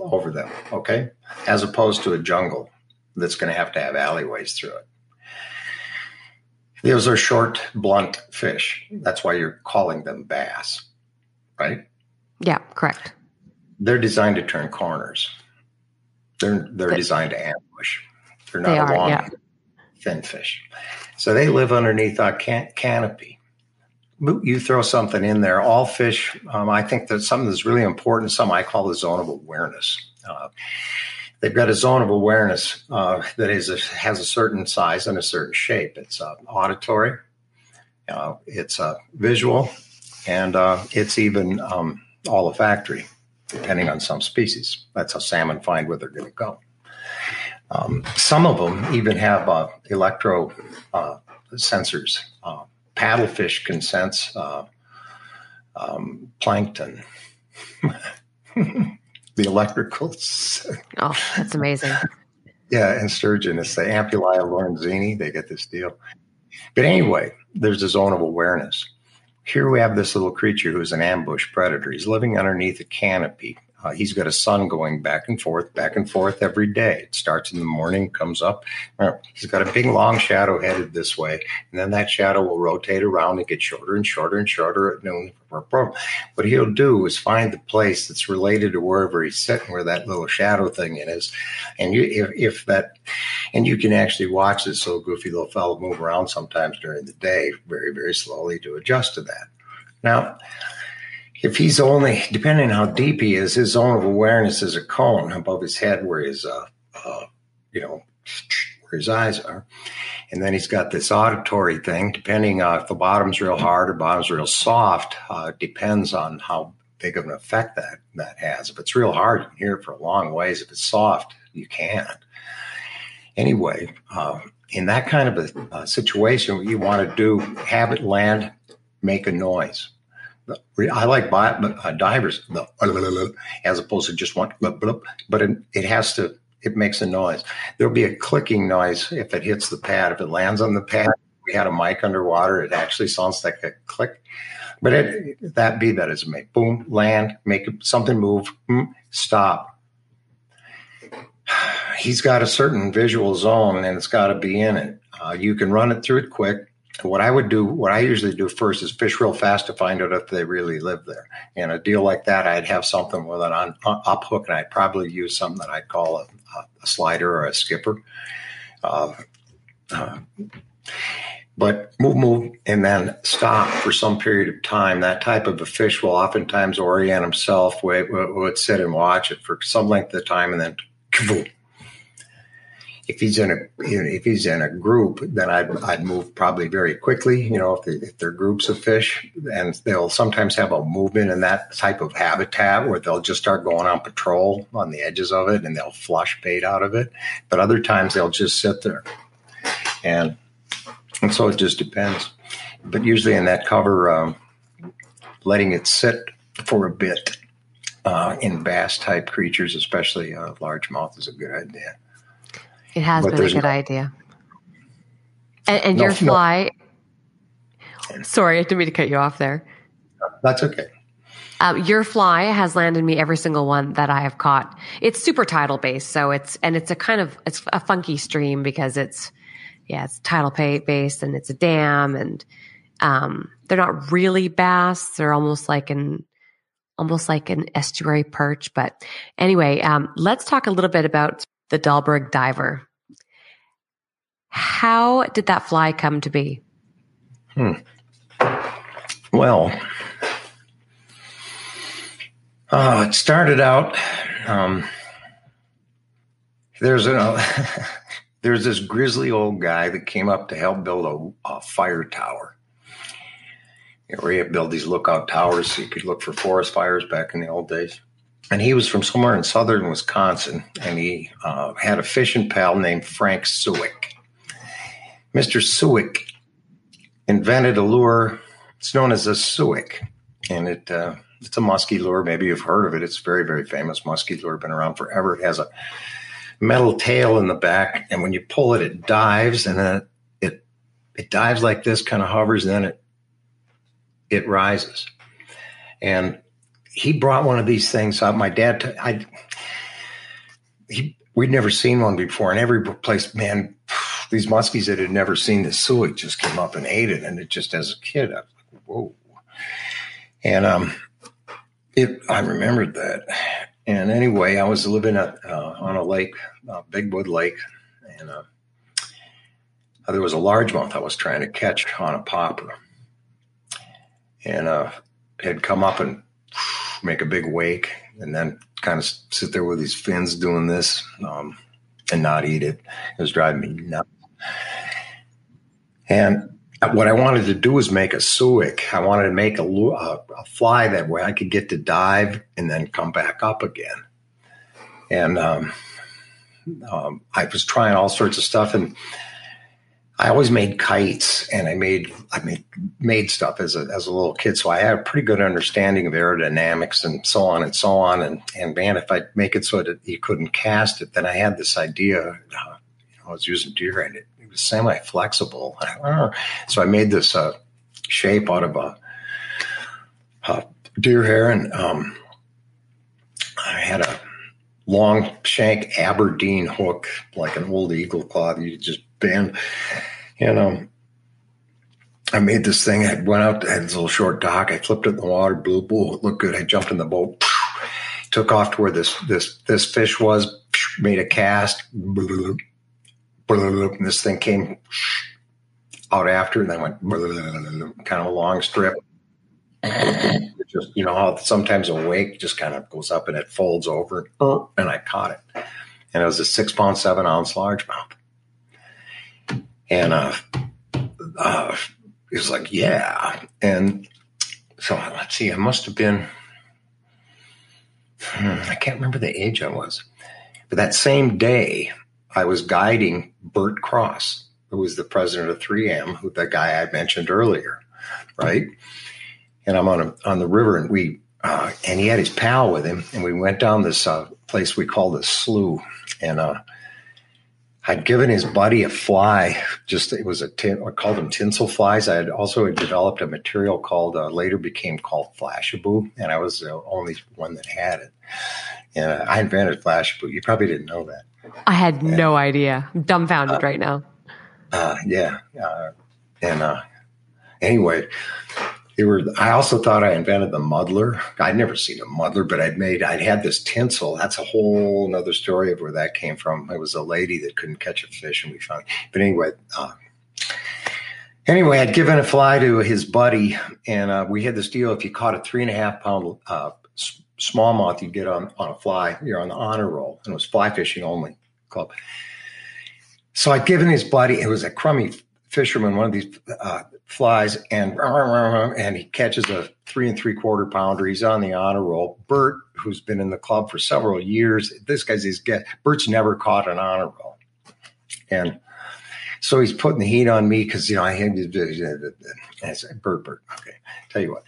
over them, okay, as opposed to a jungle that's going to have to have alleyways through it. Those are short, blunt fish. That's why you're calling them bass, right? Yeah, correct. They're designed to turn corners. They're they're designed to They're not they are, a long, yeah. thin fish. So they live underneath our can- canopy. You throw something in there. All fish. Um, I think that something that's really important. Something I call the zone of awareness. Uh, they've got a zone of awareness uh, that is a, has a certain size and a certain shape. It's uh, auditory, uh, it's uh, visual, and uh, it's even um, olfactory depending on some species. That's how salmon find where they're going to go. Um, some of them even have uh, electro uh, sensors. Uh, paddlefish can sense uh, um, plankton. <laughs> the electricals. Oh, that's amazing. yeah, and sturgeon. It's the ampullae of Lorenzini. They get this deal. But anyway, there's a zone of awareness. Here we have this little creature who's an ambush predator. He's living underneath a canopy. Uh, he's got a sun going back and forth, back and forth every day. It starts in the morning, comes up. He's got a big long shadow headed this way, and then that shadow will rotate around and get shorter and shorter and shorter at noon. What he'll do is find the place that's related to wherever he's sitting, where that little shadow thing is, and you, if, if that, and you can actually watch this little goofy little fellow move around sometimes during the day, very very slowly to adjust to that. Now if he's only depending on how deep he is, his zone of awareness is a cone above his head where his uh, uh, you know where his eyes are, and then he's got this auditory thing. Depending on if the bottom's real hard or bottom's real soft, uh, depends on how big of an effect that that has. If it's real hard, you can hear it for a long ways. If it's soft, you can't. Anyway, uh, in that kind of a, a situation, what you want to do, have it land, make a noise I like uh, divers as opposed to just one, but it, has to, it makes a noise. There'll be a clicking noise if it hits the pad. If it lands on the pad, we had a mic underwater, it actually sounds like a click. But it, that be that is make boom, land, make something move, hmm, stop. He's got a certain visual zone and it's got to be in it. Uh, you can run it through it quick what I would do, what I usually do first is fish real fast to find out if they really live there. And a deal like that, I'd have something with an on, up hook, and I'd probably use something that I'd call a, a slider or a skipper. Uh, uh, but move, move, and then stop for some period of time. That type of a fish will oftentimes orient himself, would, would sit and watch it for some length of time, and then if he's in a if he's in a group, then I'd I'd move probably very quickly. You know, if, they, if they're groups of fish, and they'll sometimes have a movement in that type of habitat where they'll just start going on patrol on the edges of it, and they'll flush bait out of it. But other times they'll just sit there, and and so it just depends. But usually in that cover, um, letting it sit for a bit uh, in bass type creatures, especially uh, largemouth, is a good idea. It has but been a good no, idea. And, and no, your fly. No. Sorry, I didn't mean to cut you off there. That's okay. Uh, your fly has landed me every single one that I have caught. It's super tidal based, so it's and it's a kind of it's a funky stream because it's yeah it's tidal based and it's a dam and um, they're not really bass. They're almost like an almost like an estuary perch. But anyway, um, let's talk a little bit about the Dahlberg diver. How did that fly come to be? Hmm. Well, uh, it started out. Um, there's a <laughs> there's this grizzly old guy that came up to help build a, a fire tower. You know, where you build these lookout towers so you could look for forest fires back in the old days and he was from somewhere in southern Wisconsin, and he uh, had a fishing pal named Frank Suick. Mr. Suick invented a lure. It's known as a Suick, and it uh, it's a musky lure. Maybe you've heard of it. It's very very famous musky lure. Been around forever. It has a metal tail in the back, and when you pull it, it dives, and then it it, it dives like this, kind of hovers, and then it it rises. And he brought one of these things up. My dad, t- I, he, we'd never seen one before, and every place, man, <sighs> these muskies that had never seen this Suick just came up and ate it, and it just as a kid, I was like, whoa. And um, it, I remembered that. And anyway, I was living at, uh, on a lake, Big Wood Lake, and uh, there was a largemouth I was trying to catch on a popper, and uh, had come up and make a big wake, and then kind of sit there with these fins doing this um, and not eat it. It was driving me nuts. And what I wanted to do was make a Suick. I wanted to make a, a, a, fly that way I could get to dive and then come back up again. And um, um, I was trying all sorts of stuff, and I always made kites and I made I made made stuff as a as a little kid. So I had a pretty good understanding of aerodynamics and so on and so on. And and man, if I make it so that you couldn't cast it, then I had this idea. Uh, you know, I was using deer and it, it was semi flexible. So I made this uh, shape out of a, a deer hair and um, I had a long shank Aberdeen hook, like an old eagle claw. You just bend, you know. I made this thing. I went out, had this little short dock. I flipped it in the water, blew, blew, it looked good. I jumped in the boat, took off to where this this this fish was, made a cast. And this thing came out after, and then went kind of a long strip just you know how sometimes a wake just kind of goes up and it folds over, and I caught it, and it was a six pound seven ounce largemouth, and uh, uh, he was like, yeah, and so let's see, I must have been, hmm, I can't remember the age I was, but that same day I was guiding Bert Cross, who was the president of 3M, who the guy I mentioned earlier, right? and I'm on a, on the river, and we uh, and he had his pal with him, and we went down this uh, place we call the slough, and uh, I'd given his buddy a fly. Just it was a tin, I called them tinsel flies. I had also developed a material called uh, later became called Flashabou, and I was the only one that had it. And I invented Flashabou. You probably didn't know that. I had and, no idea. I'm dumbfounded uh, right now. Uh, yeah, and anyway, they were i also thought i invented the muddler. I'd never seen a muddler but i'd made i'd had this tinsel. That's a whole another story of where that came from. It was a lady that couldn't catch a fish and we found but anyway uh, anyway i'd given a fly to his buddy and uh, we had this deal. If you caught a three and a half pound uh, smallmouth you'd get on, on a fly. You're on the honor roll. And it was fly fishing only club. So I'd given his buddy, it was a crummy fisherman, one of these uh, flies, and and he catches a three and three quarter pounder. He's on the honor roll. Bert, who's been in the club for several years, this guy's his guest. Bert's never caught an honor roll, and so he's putting the heat on me because you know I had to. I said, Bert, Bert, okay, tell you what.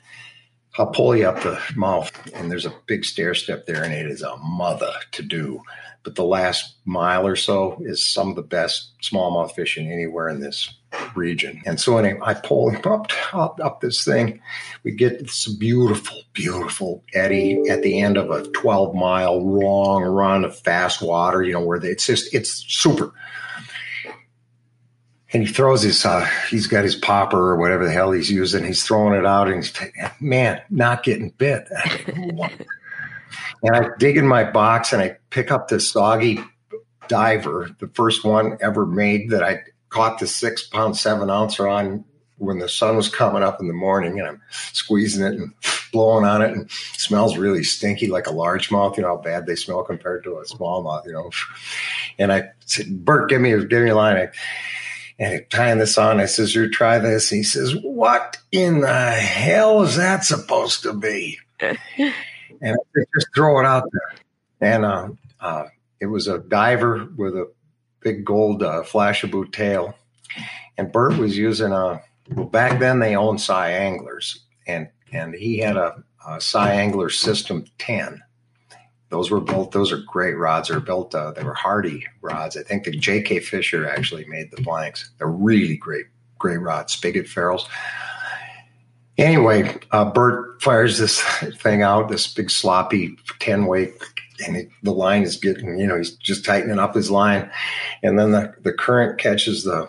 I'll pull you up the mouth, and there's a big stair step there, and it is a mother to do but the last mile or so is some of the best smallmouth fishing anywhere in this region. And so anyway, I pull him up, up, up this thing. We get this beautiful, beautiful eddy at the end of a 12 mile long run of fast water, you know, where they, it's just, it's super. And he throws his, uh, he's got his popper or whatever the hell he's using. He's throwing it out and he's, man, not getting bit. <laughs> And I dig in my box and I pick up this soggy diver, the first one ever made that I caught the six pound, seven ouncer on when the sun was coming up in the morning and I'm squeezing it and blowing on it and it smells really stinky like a largemouth. You know how bad they smell compared to a smallmouth, you know. And I said, Bert, give me a give me a line. I, and tying this on, I says, You try this. He says, What in the hell is that supposed to be? <laughs> and just throw it out there. And uh, uh, it was a diver with a big gold uh, Flashabou tail, and Bert was using a. Well, back then they owned Cy Anglers, and and he had a, a Angler System Ten. Those were built. Those are great rods. They're built. Uh, they were Hardy rods. I think the J.K. Fisher actually made the blanks. They're really great, great rods. Spigot ferrules. Anyway, uh, Bert fires this <laughs> thing out, this big sloppy 10 weight, and it, the line is getting, you know, he's just tightening up his line. And then the, the current catches the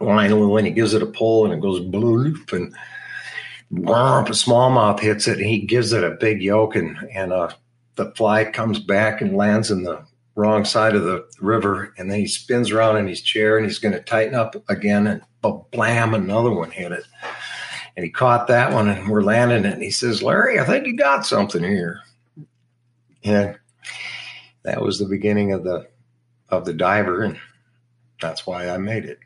line a little and he gives it a pull and it goes bloop and whomp, a smallmouth hits it and he gives it a big yoke and, and uh, the fly comes back and lands in the wrong side of the river. And then he spins around in his chair and he's going to tighten up again and blam, another one hit it and he caught that one and we're landing it. And he says, Larry, I think you got something here. And that was the beginning of the of the diver, and that's why I made it.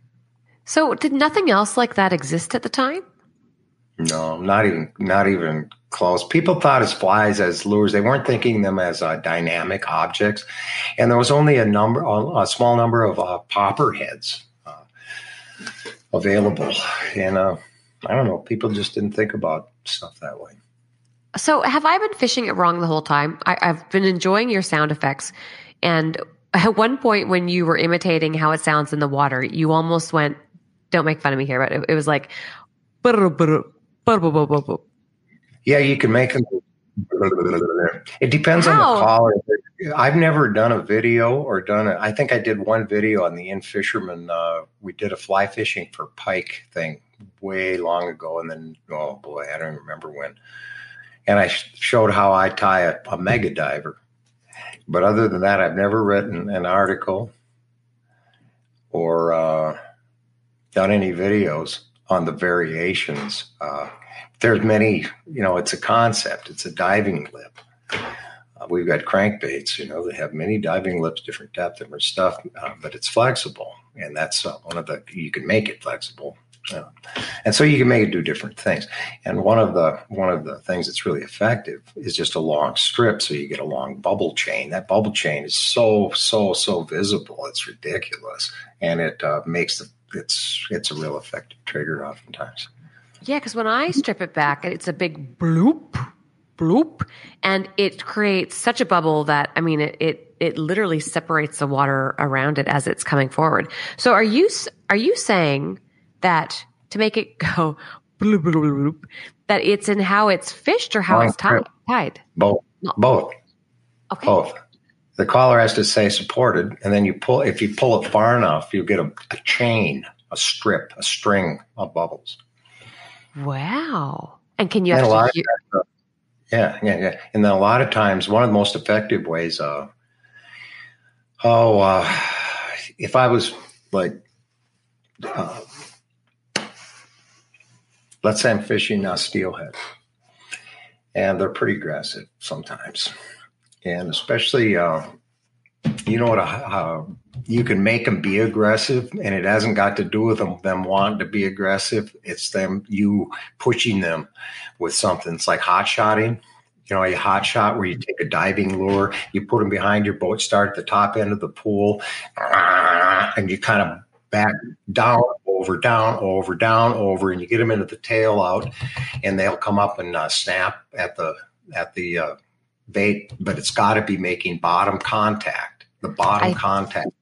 So did nothing else like that exist at the time? No, not even not even close. People thought as flies as lures. They weren't thinking them as uh, dynamic objects, and there was only a number, a small number of uh, popper heads available. And uh, I don't know, people just didn't think about stuff that way. So, have I been fishing it wrong the whole time? I, I've been enjoying your sound effects. And <laughs> at one point, when you were imitating how it sounds in the water, you almost went, don't make fun of me here, but it, it was like, yeah, you can make them. It depends How? on the caller. I've never done a video or done it. I think I did one video on the In Fisherman. Uh, we did a fly fishing for pike thing way long ago, and then oh boy, I don't remember when. And I showed how I tie a, a mega diver. But other than that, I've never written an article or uh, done any videos on the variations. Uh, there's many, you know, it's a concept. It's a diving lip. Uh, we've got crankbaits, you know, they have many diving lips, different depth, different stuff, uh, but it's flexible, and that's uh, one of the you can make it flexible, and so you can make it do different things. And one of the one of the things that's really effective is just a long strip, so you get a long bubble chain. That bubble chain is so so so visible, it's ridiculous, and it uh, makes the it's it's a real effective trigger oftentimes. Yeah, because when I strip it back, it's a big bloop, bloop, and it creates such a bubble that I mean, it it, it literally separates the water around it as it's coming forward. So, are you are you saying that to make it go bloop, bloop, bloop, that it's in how it's fished or how it's tied? tied? Both. Both. Okay. Both. The collar has to say supported, and then you pull. If you pull it far enough, you get a, a chain, a strip, a string of bubbles. Wow. And can you and actually yeah, yeah, yeah. And then a lot of times, one of the most effective ways, uh, oh, uh, if I was like, uh, let's say I'm fishing a steelhead, and they're pretty aggressive sometimes, and especially, uh, you know what, you can make them be aggressive and it hasn't got to do with them them wanting to be aggressive. It's them you pushing them with something. It's like hot shotting. You know a hot shot where you take a diving lure you put them behind your boat start at the top end of the pool and you kind of back down over down over down over and you get them into the tail out and they'll come up and uh, snap at the at the uh, bait but it's got to be making bottom contact the bottom contact. I, contact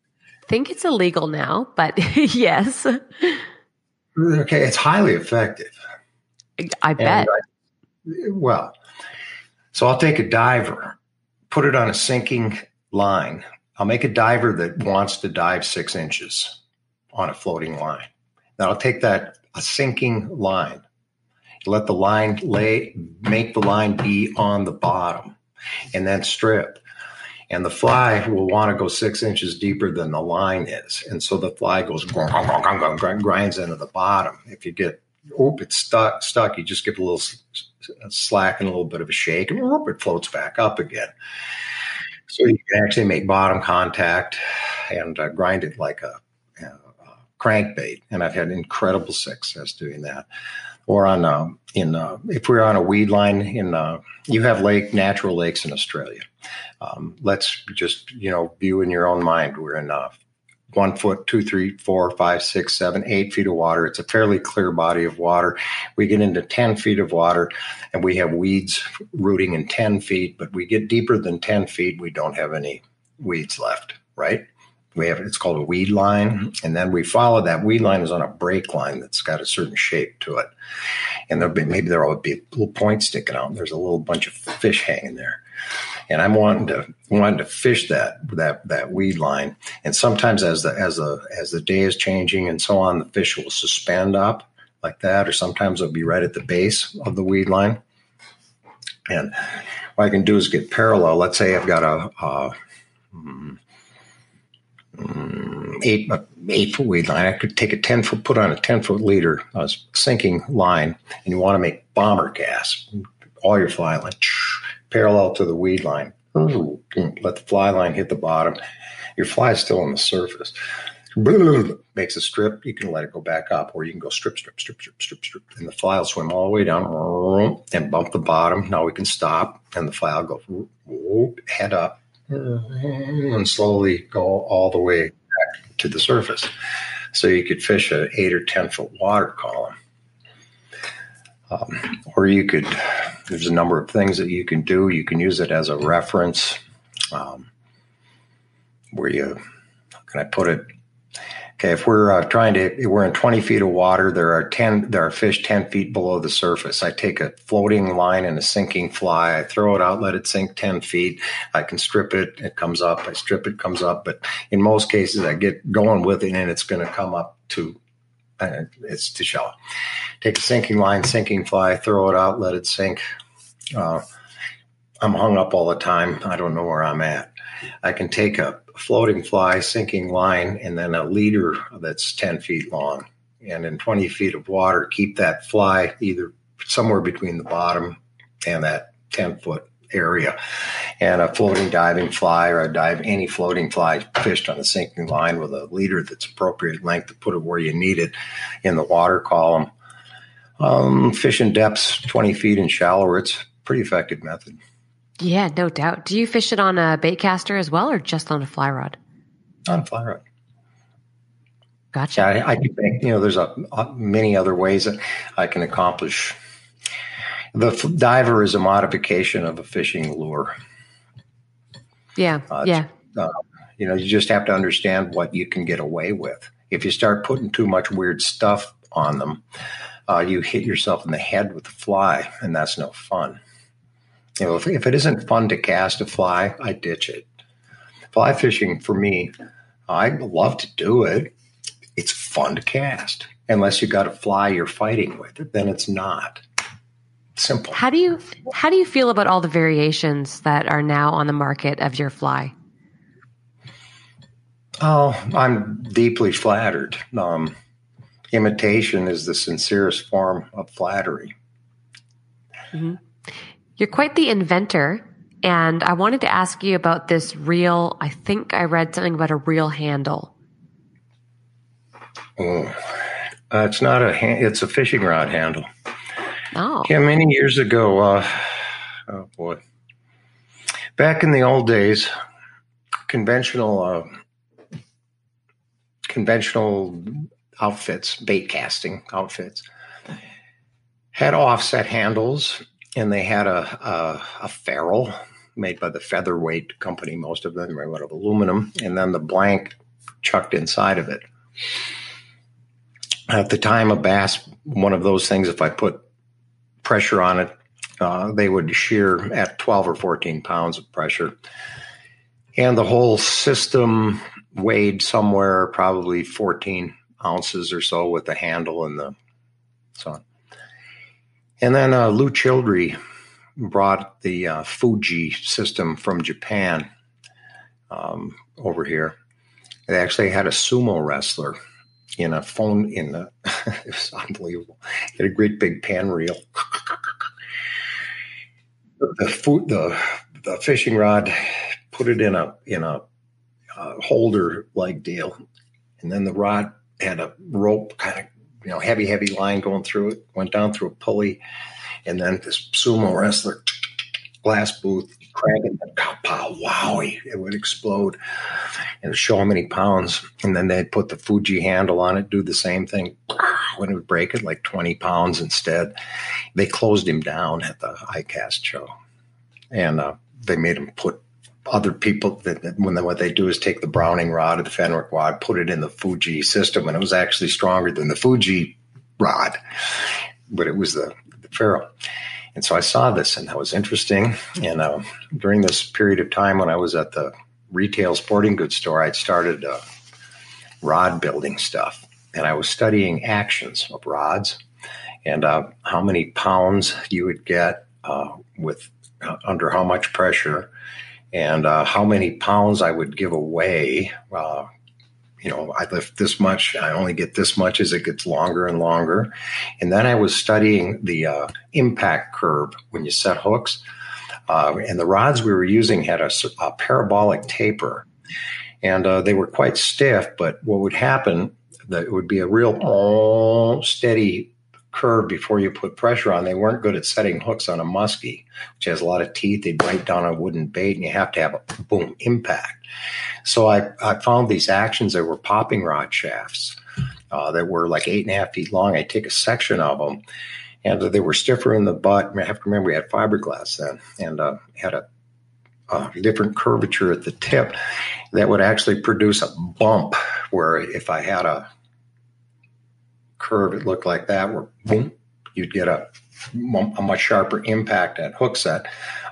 think it's illegal now, but <laughs> yes. Okay, it's highly effective. I bet. I, well, so I'll take a diver, put it on a sinking line. I'll make a diver that wants to dive six inches on a floating line. Then I'll take that a sinking line, let the line lay, make the line be on the bottom, and then strip and the fly will want to go six inches deeper than the line is. And so the fly goes grinds into the bottom. If you get, oop, it's stuck, stuck, you just give a little slack and a little bit of a shake, and whoop, it floats back up again. So you can actually make bottom contact and uh, grind it like a crankbait. And I've had incredible success doing that or on uh, in uh, if we're on a weed line in uh, you have lake natural lakes in Australia. Um, let's just you know view in your own mind. We're in uh, one foot, two, three, four, five, six, seven, eight feet of water. It's a fairly clear body of water. We get into 10 feet of water and we have weeds rooting in 10 feet, but we get deeper than 10 feet, we don't have any weeds left, right? We have it's called a weed line and then we follow that. Weed line is on a break line that's got a certain shape to it. And there'll be maybe there'll be a little point sticking out. There's a little bunch of fish hanging there. And i'm wanting to wanting to fish that that that weed line. And sometimes as the as the as the day is changing and so on the fish will suspend up like that or sometimes it'll be right at the base of the weed line. And what i can do is get parallel. Let's say i've got a, a hmm, eight uh, eight foot weed line. I could take a ten foot, put on a ten foot leader, a sinking line, and you want to make bomber cast. All your fly line <sniffs> parallel to the weed line. Let the fly line hit the bottom. Your fly is still on the surface. <sniffs> Makes a strip. You can let it go back up, or you can go strip, strip, strip, strip, strip, strip, and the fly will swim all the way down <sniffs> and bump the bottom. Now we can stop, and the fly will go head up and slowly go all the way back to the surface. so you could fish a eight or ten foot water column. Um, or you could, there's a number of things that you can do. You can use it as a reference, um, where you, can I put it? Okay, if we're uh, trying to, we're in 20 feet of water. There are 10, there are fish 10 feet below the surface. I take a floating line and a sinking fly. I throw it out, let it sink 10 feet. I can strip it. It comes up. I strip it, comes up. But in most cases, I get going with it and it's going to come up to, uh, it's too shallow. Take a sinking line, sinking fly, throw it out, let it sink. Uh, I'm hung up all the time. I don't know where I'm at. I can take a floating fly, sinking line, and then a leader that's 10 feet long. And in 20 feet of water, keep that fly either somewhere between the bottom and that 10 foot area. And a floating diving fly or a dive, any floating fly fished on a sinking line with a leader that's appropriate length to put it where you need it in the water column. Um, fishing depths 20 feet and shallower, it's a pretty effective method. Yeah, no doubt. Do you fish it on a bait caster as well, or just on a fly rod? On a fly rod. Gotcha. Yeah, I, I think, you know, there's a, a, many other ways that I can accomplish. The f- diver is a modification of a fishing lure. Yeah, uh, yeah. Uh, you know, you just have to understand what you can get away with. If you start putting too much weird stuff on them, uh, you hit yourself in the head with the fly, and that's no fun. You know, if, if it isn't fun to cast a fly, I ditch it. Fly fishing for me, I love to do it. It's fun to cast, unless you got a fly you're fighting with. Then it's not simple. How do you how do you feel about all the variations that are now on the market of your fly? Oh, I'm deeply flattered. Um, imitation is the sincerest form of flattery. Mm-hmm. You're quite the inventor. And I wanted to ask you about this real, I think I read something about a real handle. Oh, uh, it's not a hand, it's a fishing rod handle. Oh. Yeah, many years ago, uh, oh boy. Back in the old days, conventional uh, conventional outfits, bait casting outfits, had offset handles and they had a, a, a ferrule made by the Featherweight Company, most of them are out of aluminum, and then the blank chucked inside of it. At the time, a bass, one of those things, if I put pressure on it, uh, they would shear at 12 or 14 pounds of pressure. And the whole system weighed somewhere probably 14 ounces or so with the handle and the so on. And then uh, Lew Childre brought the uh, Fuji system from Japan um, over here. They actually had a sumo wrestler in a phone in the <laughs> it was unbelievable. He had a great big pan reel. the food the the fishing rod put it in a in a uh, holder like deal, and then the rod had a rope kind of you know, heavy, heavy line going through it, went down through a pulley, and then this sumo wrestler, glass booth, cranking that pow, pow, it would explode and show how many pounds. And then they'd put the Fuji handle on it, do the same thing. When it would break it, like 20 pounds instead. They closed him down at the ICAST show. And uh, they made him put other people that, when they, what they do is take the Browning rod or the Fenwick rod, put it in the Fuji system, and it was actually stronger than the Fuji rod, but it was the, the ferrule. And so I saw this, and that was interesting. And uh, during this period of time when I was at the retail sporting goods store, I'd started uh, rod building stuff, and I was studying actions of rods and uh, how many pounds you would get uh, with uh, under how much pressure and uh, how many pounds I would give away. Uh, you know, I lift this much, I only get this much as it gets longer and longer. And then I was studying the uh, impact curve when you set hooks. Uh, and the rods we were using had a, a parabolic taper. And uh, they were quite stiff, but what would happen, that it would be a real steady curve before you put pressure on. They weren't good at setting hooks on a muskie, which has a lot of teeth. They'd bite down on a wooden bait, and you have to have a boom impact. So I, I found these actions that were popping rod shafts uh, that were like eight and a half feet long. I take a section of them, and they were stiffer in the butt. I have to remember we had fiberglass then, and uh, had a, a different curvature at the tip that would actually produce a bump where if I had a curve, it looked like that, where boom, you'd get a, a much sharper impact at hook set.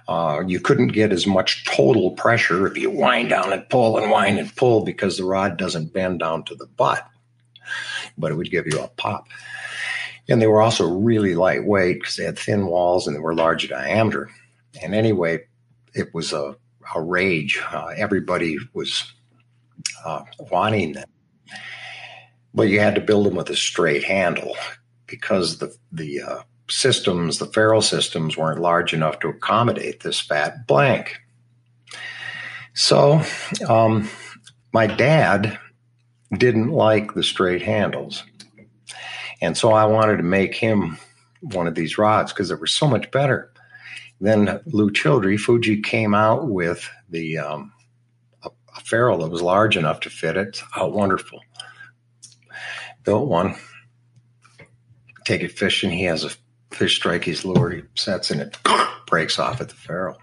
Uh, you couldn't get as much total pressure if you wind down and pull and wind and pull because the rod doesn't bend down to the butt, but it would give you a pop. And they were also really lightweight because they had thin walls and they were large diameter. And anyway, it was a, a rage. Uh, everybody was uh, wanting them. But you had to build them with a straight handle because the, the uh, systems, the ferrule systems, weren't large enough to accommodate this fat blank. So, um, my dad didn't like the straight handles. And so I wanted to make him one of these rods because they were so much better. Then Lew Childre, Fuji came out with the um, a, a ferrule that was large enough to fit it. Oh, wonderful. Built one. Take it fishing. He has a fish strike his lure, he sets and it <laughs> breaks off at the ferrule.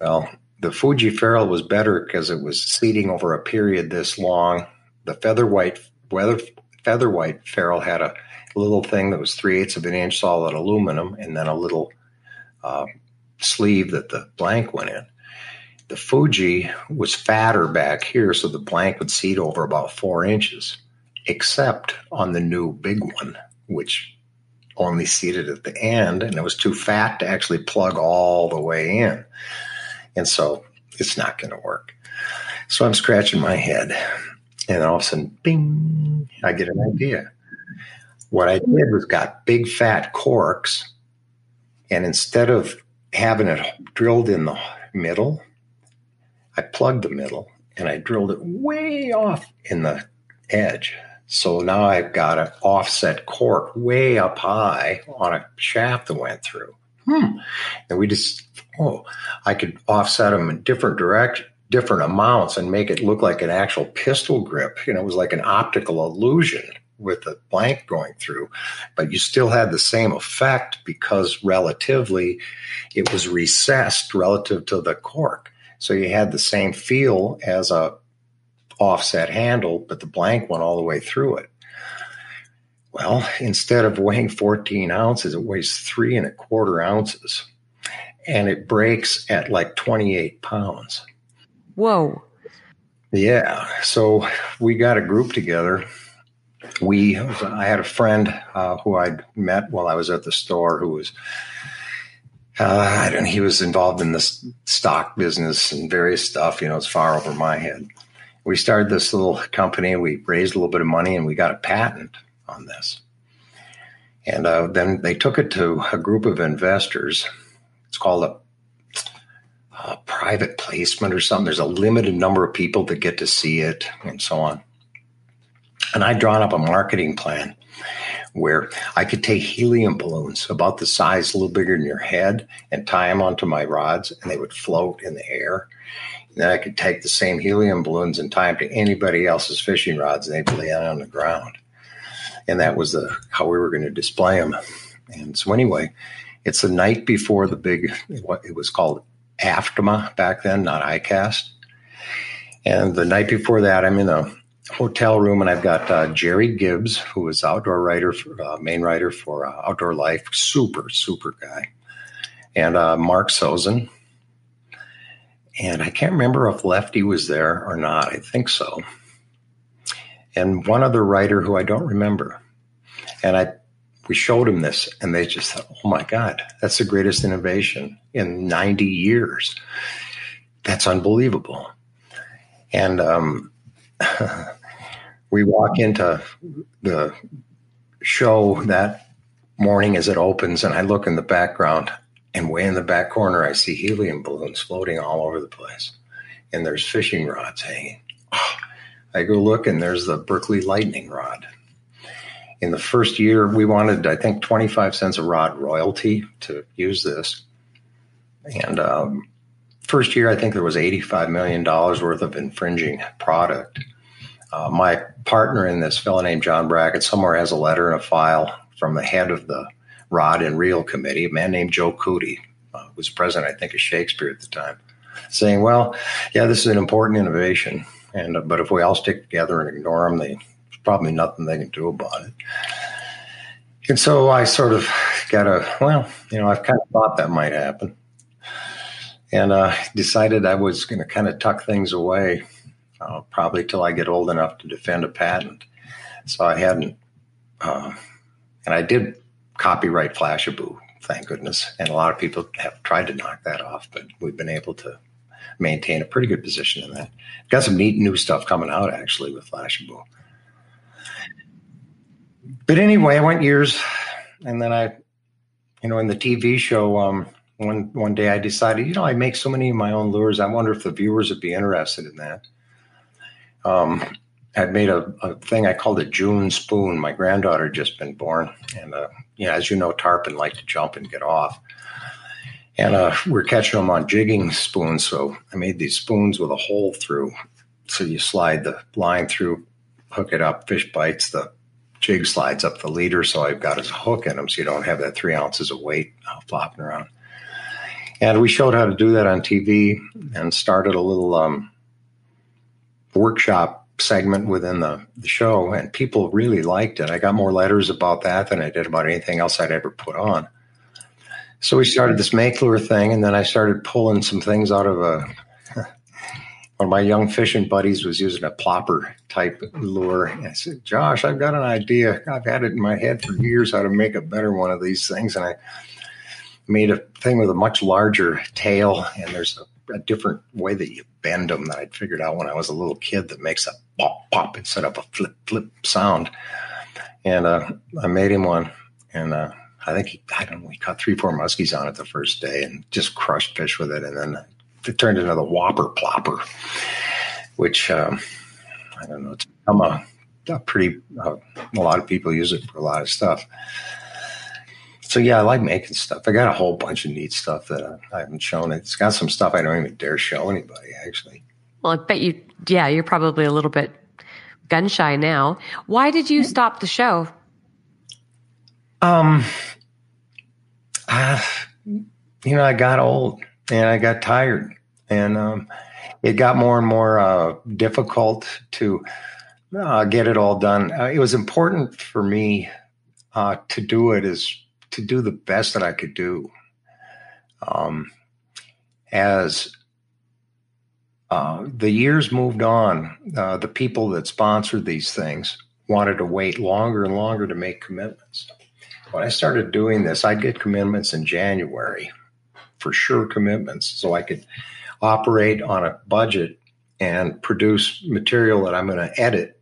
Well, the Fuji ferrule was better because it was seating over a period this long. The Featherweight weather Featherweight ferrule had a little thing that was three eighths of an inch solid aluminum, and then a little uh, sleeve that the blank went in. The Fuji was fatter back here, so the blank would seat over about four inches, except on the new big one, which only seated at the end, and it was too fat to actually plug all the way in. And so it's not going to work. So I'm scratching my head, and all of a sudden, bing, I get an idea. What I did was got big fat corks, and instead of having it drilled in the middle, I plugged the middle and I drilled it way off in the edge so now I've got an offset cork way up high on a shaft that went through. Hmm. And we just, oh, I could offset them in different direction, different amounts and make it look like an actual pistol grip. You know, it was like an optical illusion with the blank going through, but you still had the same effect because relatively it was recessed relative to the cork. So you had the same feel as a offset handle, but the blank went all the way through it. Well, instead of weighing 14 ounces, it weighs three and a quarter ounces and it breaks at like 28 pounds. Whoa. Yeah. So we got a group together. We, I had a friend uh, who I'd met while I was at the store who was, uh, I don't he was involved in this stock business and various stuff, you know, it's far over my head we started this little company. We raised a little bit of money and we got a patent on this. And uh, then they took it to a group of investors. It's called a, a, private placement or something. There's a limited number of people that get to see it and so on. And I'd drawn up a marketing plan where I could take helium balloons about the size, a little bigger than your head, and tie them onto my rods, and they would float in the air. Then I could take the same helium balloons and tie them to anybody else's fishing rods, and they'd land on the ground. And that was the how we were going to display them. And so anyway, it's the night before the big what it was called AFTMA back then, not ICAST. And the night before that, I'm in a hotel room, and I've got uh, Jerry Gibbs, who is outdoor writer, for, uh, main writer for uh, Outdoor Life, super super guy, and uh, Mark Sosin, and I can't remember if Lefty was there or not. I think so. And one other writer who I don't remember. And I we showed him this and they just thought, oh my God, that's the greatest innovation in 90 years. That's unbelievable. And um, <laughs> we walk into the show that morning as it opens, and I look in the background and way in the back corner, I see helium balloons floating all over the place. And there's fishing rods hanging. Oh, <sighs> I go look, and there's the Berkley lightning rod. In the first year, we wanted, I think, 25 cents a rod royalty to use this. And um, first year, I think there was $85 million worth of infringing product. Uh, my partner in this, fellow named John Brackett, somewhere has a letter and a file from the head of the Rod and Reel Committee, a man named Joe Coody, uh, who was president, I think, of Shakespeare at the time, saying, "Well, yeah, this is an important innovation, and uh, but if we all stick together and ignore them, there's probably nothing they can do about it." And so I sort of got a well, you know, I've kind of thought that might happen, and uh, decided I was going to kind of tuck things away, uh, probably till I get old enough to defend a patent. So I hadn't, uh, and I did copyright Flashabou, thank goodness. And a lot of people have tried to knock that off, but we've been able to maintain a pretty good position in that. Got some neat new stuff coming out actually with Flashabou. But anyway, I went years, and then I, you know, in the TV show, um, one one day I decided, you know, I make so many of my own lures. I wonder if the viewers would be interested in that. Um, I'd made a, a, thing I called a June spoon. My granddaughter had just been born, and uh, yeah, as you know, tarpon like to jump and get off. And uh, we're catching them on jigging spoons, so I made these spoons with a hole through. So you slide the line through, hook it up, fish bites, the jig slides up the leader. So I've got a hook in them, so you don't have that three ounces of weight uh, flopping around. And we showed how to do that on TV and started a little um, workshop segment within the, the show, and people really liked it. I got more letters about that than I did about anything else I'd ever put on. So we started this make lure thing, and then I started pulling some things out of a. <laughs> One of my young fishing buddies was using a plopper type lure. And I said, Josh, I've got an idea. I've had it in my head for years how to make a better one of these things. And I made a thing with a much larger tail, and there's a, a different way that you bend them that I'd figured out when I was a little kid that makes a pop pop instead of a flip flip sound. And uh, I made him one, and uh, I think he, I don't know, he caught three, four muskies on it the first day and just crushed fish with it. And then it turned into the whopper plopper, which um, I don't know, it's become a, a pretty, uh, a lot of people use it for a lot of stuff. So yeah, I like making stuff. I got a whole bunch of neat stuff that I, I haven't shown. It's got some stuff I don't even dare show anybody, actually. Well, I bet you, yeah, you're probably a little bit gun shy now. Why did you stop the show? Um, uh, you know, I got old and I got tired, and um, it got more and more uh, difficult to uh, get it all done. Uh, it was important for me uh, to do it is to do the best that I could do. Um, as uh, the years moved on, uh, the people that sponsored these things wanted to wait longer and longer to make commitments. When I started doing this, I'd get commitments in January, for sure commitments, so I could operate on a budget and produce material that I'm going to edit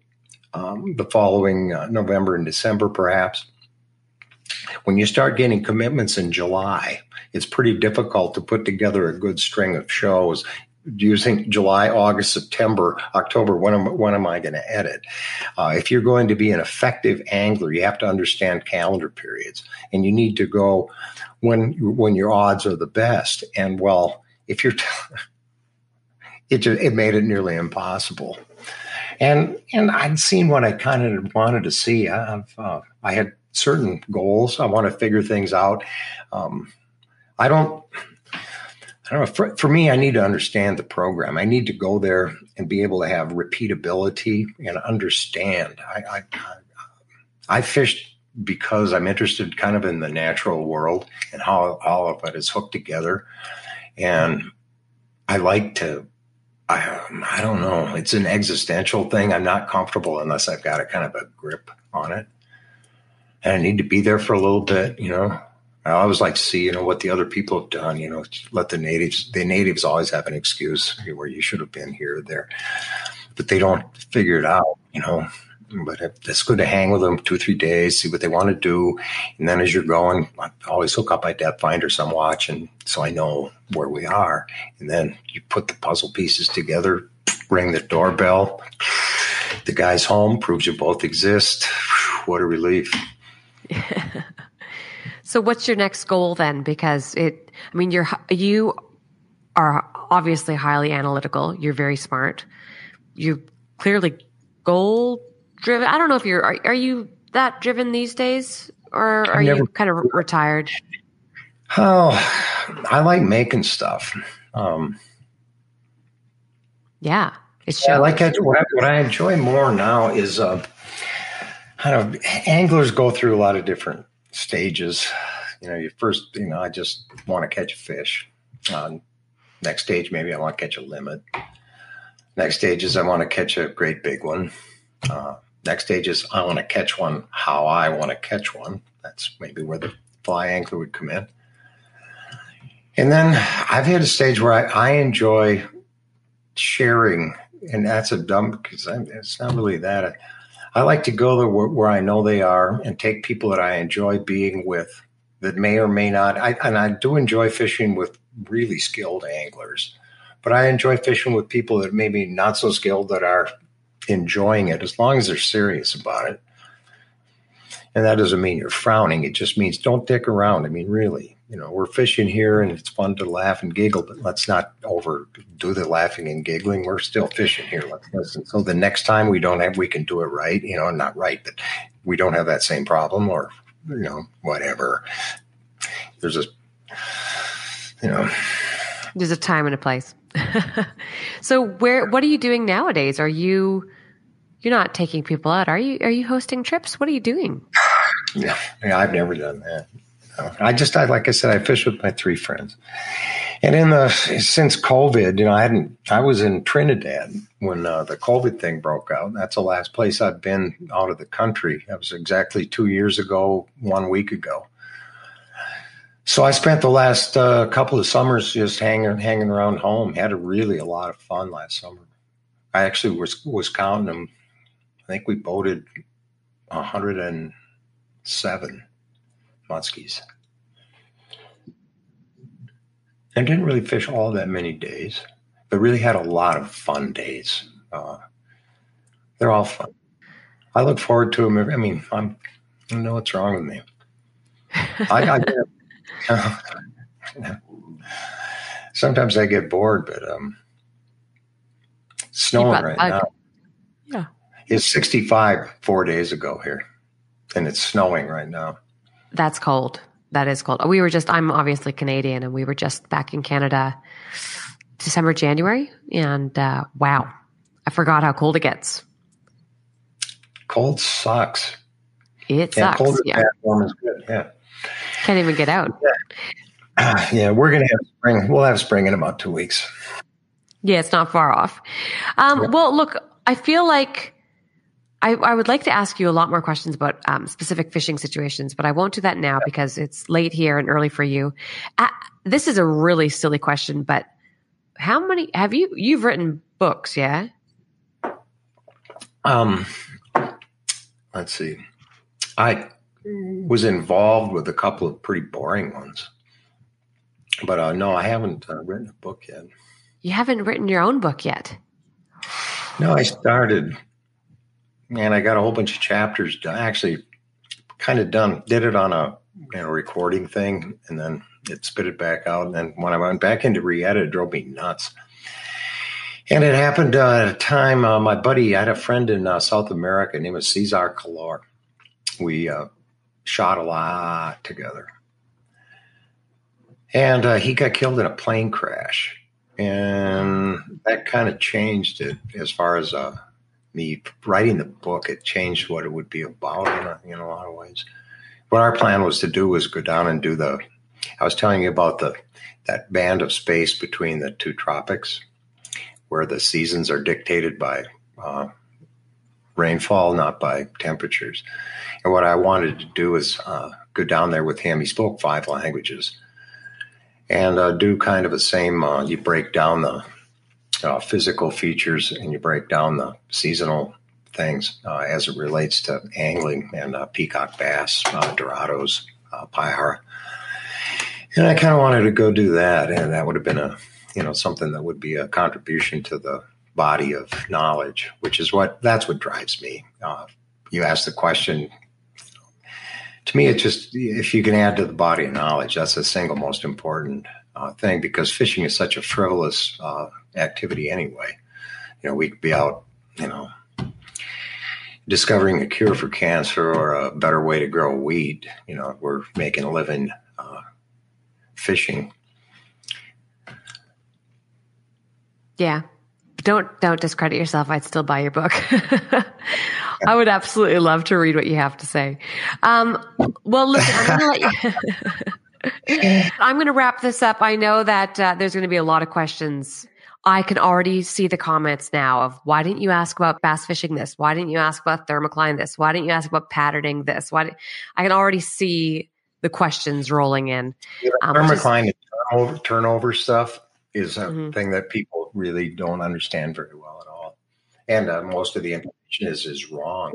um, the following uh, November and December, perhaps. When you start getting commitments in July, it's pretty difficult to put together a good string of shows using July, August, September, October. When am, when am I going to edit? Uh, if you're going to be an effective angler, you have to understand calendar periods, and you need to go when when your odds are the best. And well, if you're, t- <laughs> it just, it made it nearly impossible. And and I'd seen what I kind of wanted to see. I've uh, I had certain goals. I want to figure things out. Um, I don't. I don't know. For, for, me, I need to understand the program. I need to go there and be able to have repeatability and understand. I, I, I fished because I'm interested kind of in the natural world and how all of it is hooked together. And I like to, I, I don't know, it's an existential thing. I'm not comfortable unless I've got a kind of a grip on it. And I need to be there for a little bit, you know, I always like to see, you know, what the other people have done. You know, let the natives. The natives always have an excuse where you should have been here or there, but they don't figure it out. You know, but it's good to hang with them two, three days, see what they want to do, and then as you're going, I always hook up my depth finder some watch, and so I know where we are. And then you put the puzzle pieces together, ring the doorbell. The guy's home proves you both exist. what a relief. <laughs> so what's your next goal then? Because it, I mean, you're, you are obviously highly analytical. You're very smart. You're clearly goal driven. I don't know if you're, are, are you that driven these days or are never, you kind of retired? Oh, I like making stuff. Um, yeah, it's yeah, like I, what, I, what I enjoy more now is uh, kind of anglers go through a lot of different stages. You know, you first, you know, I just want to catch a fish. Uh, next stage, maybe I want to catch a limit. Next stage is I want to catch a great big one. Uh, next stage is I want to catch one how I want to catch one. That's maybe where the fly angler would come in. And then I've hit a stage where I, I enjoy sharing, and that's a dumb because it's not really that. I like to go there where, where, I know they are and take people that I enjoy being with that may or may not. I, and I do enjoy fishing with really skilled anglers, but I enjoy fishing with people that maybe not so skilled that are enjoying it as long as they're serious about it. And that doesn't mean you're frowning. It just means don't dick around. I mean, really, you know, we're fishing here and it's fun to laugh and giggle, but let's not overdo the laughing and giggling. We're still fishing here. Let's listen. So the next time we don't have, we can do it right, you know, not right, but we don't have that same problem or, you know, whatever. There's a, you know, there's a time and a place. <laughs> so where, what are you doing nowadays? Are you, you're not taking people out, are you? Are you hosting trips? What are you doing? <sighs> Yeah, yeah I've never done that. I just, I like I said, I fish with my three friends, and in the since COVID, you know, I hadn't. I was in Trinidad when uh, the COVID thing broke out. That's the last place I've been out of the country. That was exactly two years ago, one week ago. So I spent the last uh, couple of summers just hanging hanging around home. Had a really a lot of fun last summer. I actually was was counting them. I think we boated 107 muskies. I didn't really fish all that many days, but really had a lot of fun days. Uh, they're all fun. I look forward to them. I mean, I'm, I don't know what's wrong with me. I, I get, <laughs> sometimes I get bored, but um, snowing right now. Yeah, it's 65 four days ago here, and it's snowing right now. That's cold. That is cold. We were just, I'm obviously Canadian and we were just back in Canada December, January. And uh, wow, I forgot how cold it gets. Cold sucks. It yeah, sucks. Cold yeah. Bad, warm is good. Yeah. Can't even get out. Yeah. <clears throat> yeah, we're going to have spring. We'll have spring in about two weeks. Yeah, it's not far off. Um, yeah. Well, look, I feel like I, I, would like to ask you a lot more questions about um, specific fishing situations, but I won't do that now because it's late here and early for you. Uh, this is a really silly question, but how many have you you've written books? Yeah. Um, let's see. I was involved with a couple of pretty boring ones, but uh, no, I haven't uh, written a book yet. You haven't written your own book yet. No, I started and I got a whole bunch of chapters done. Actually, kind of done. Did it on a you know recording thing, and then it spit it back out. And then when I went back into re-edit, it drove me nuts. And it happened uh, at a time. Uh, my buddy, I had a friend in uh, South America named was Cesar Calor. We uh, shot a lot together, and uh, he got killed in a plane crash, and that kind of changed it as far as uh, me writing the book, it changed what it would be about in a, in a lot of ways. What our plan was to do was go down and do the. I was telling you about the that band of space between the two tropics, where the seasons are dictated by uh, rainfall, not by temperatures. And what I wanted to do is uh, go down there with him. He spoke five languages, and uh, do kind of the same. Uh, you break down the uh, physical features and you break down the seasonal things uh, as it relates to angling and uh, peacock bass, uh, dorados, uh, payara. And I kind of wanted to go do that, and that would have been a you know something that would be a contribution to the body of knowledge, which is what that's what drives me. Uh, you asked the question, to me, it's just if you can add to the body of knowledge, that's the single most important uh, thing because fishing is such a frivolous uh, activity anyway. You know, we could be out, you know, discovering a cure for cancer or a better way to grow wheat. You know, we're making a living uh, fishing. Yeah. Don't don't discredit yourself. I'd still buy your book. <laughs> I would absolutely love to read what you have to say. Um, well, listen, I'm going to let you. <laughs> <laughs> I'm going to wrap this up. I know that uh, there's going to be a lot of questions. I can already see the comments now of why didn't you ask about bass fishing this? Why didn't you ask about thermocline this? Why didn't you ask about patterning this? Why? Did, I can already see the questions rolling in. Yeah, um, thermocline just, turnover, turnover stuff is a mm-hmm. thing that people really don't understand very well at all, and uh, most of the information is is wrong.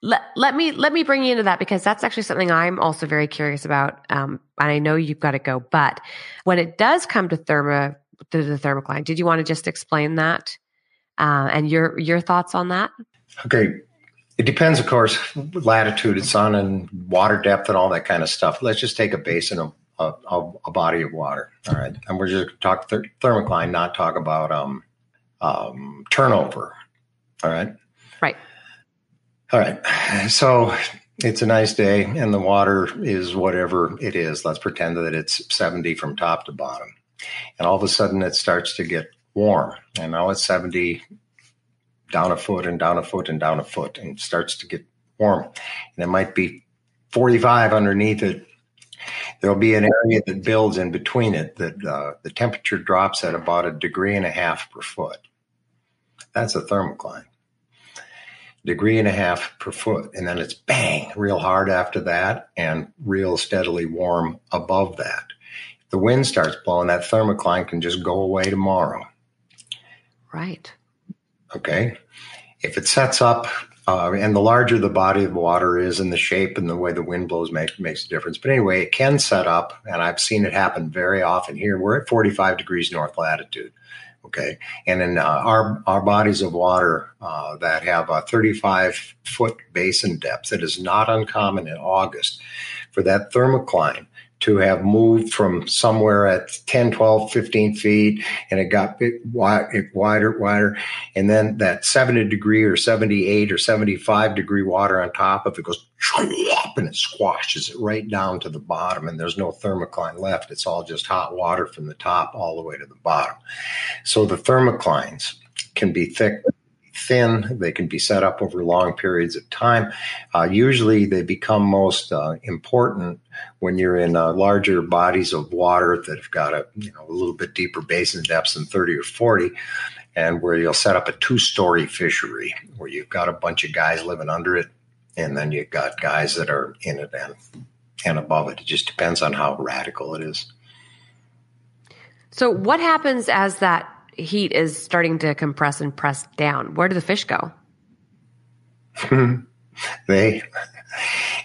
Let, let me let me bring you into that because that's actually something I'm also very curious about. Um, and I know you've got to go, but when it does come to thermo to the thermocline, did you want to just explain that uh, and your your thoughts on that? Okay, it depends, of course, latitude, sun, and water depth, and all that kind of stuff. Let's just take a basin of a, a, a body of water, all right, and we're just talk th- thermocline, not talk about um, um, turnover, all right. All right. So it's a nice day and the water is whatever it is. Let's pretend that it's 70 from top to bottom. And all of a sudden it starts to get warm. And now it's 70 down a foot and down a foot and down a foot and starts to get warm. And it might be 45 underneath it. There'll be an area that builds in between it that uh, the temperature drops at about a degree and a half per foot. That's a thermocline degree and a half per foot. And then it's bang, real hard after that and real steadily warm above that. If the wind starts blowing, that thermocline can just go away tomorrow. Right. Okay. If it sets up, uh, and the larger the body of water is and the shape and the way the wind blows make, makes a difference. But anyway, it can set up, and I've seen it happen very often here. We're at 45 degrees north latitude. Okay, and in uh, our our bodies of water uh, that have a 35 foot basin depth, it is not uncommon in August for that thermocline to have moved from somewhere at 10, 12, 15 feet, and it got bit, wider, wider. And then that 70 degree or 78 or 75 degree water on top of it goes <laughs> and it squashes it right down to the bottom. And there's no thermocline left. It's all just hot water from the top all the way to the bottom. So the thermoclines can be thick thin. They can be set up over long periods of time. Uh, usually, they become most uh, important when you're in uh, larger bodies of water that have got a you know a little bit deeper basin depths than 30 or 40, and where you'll set up a two-story fishery where you've got a bunch of guys living under it, and then you've got guys that are in it and and above it. It just depends on how radical it is. So, what happens as that heat is starting to compress and press down. Where do the fish go? <laughs> they,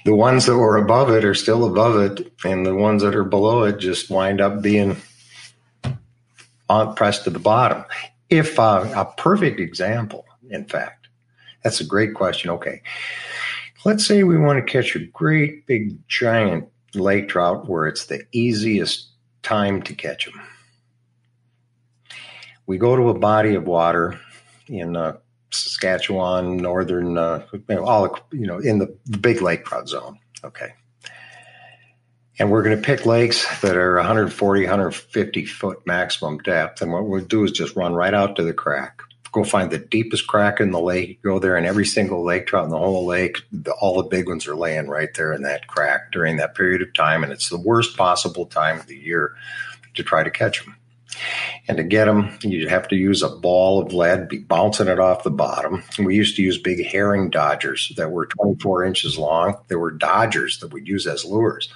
the ones that were above it are still above it, and the ones that are below it just wind up being on, pressed to the bottom. If uh, a perfect example, in fact, that's a great question. Okay, let's say we want to catch a great big giant lake trout where it's the easiest time to catch them we go to a body of water in uh, Saskatchewan, northern, uh, all you know, in the, the big lake trout zone. Okay. And we're going to pick lakes that are 140, 150 foot maximum depth. And what we'll do is just run right out to the crack. Go find the deepest crack in the lake. Go there, and every single lake trout in the whole lake, the, all the big ones are laying right there in that crack during that period of time. And it's the worst possible time of the year to try to catch them. And to get them, you'd have to use a ball of lead, be bouncing it off the bottom. We used to use big herring dodgers that were 24 inches long. They were dodgers that we'd use as lures,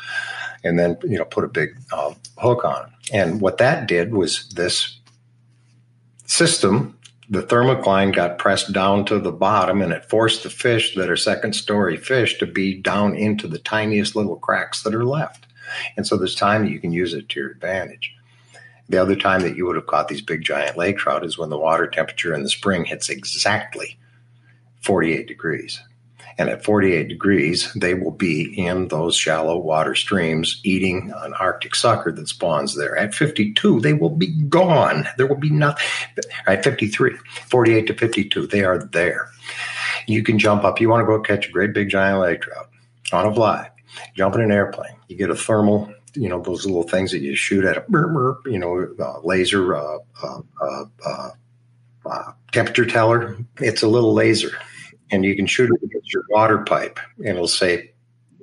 and then you know put a big uh, hook on. And what that did was this system. The thermocline got pressed down to the bottom, and it forced the fish that are second story fish to be down into the tiniest little cracks that are left. And so there's time you can use it to your advantage. The other time that you would have caught these big giant lake trout is when the water temperature in the spring hits exactly 48 degrees. And at 48 degrees, they will be in those shallow water streams eating an Arctic sucker that spawns there. At 52, they will be gone. There will be nothing. At 53, 48 to 52, they are there. You can jump up. You want to go catch a great big giant lake trout on a fly, jump in an airplane. You get a thermal you know those little things that you shoot at a you know uh, laser uh, uh, uh uh, temperature teller. It's a little laser, and you can shoot it against your water pipe, and it'll say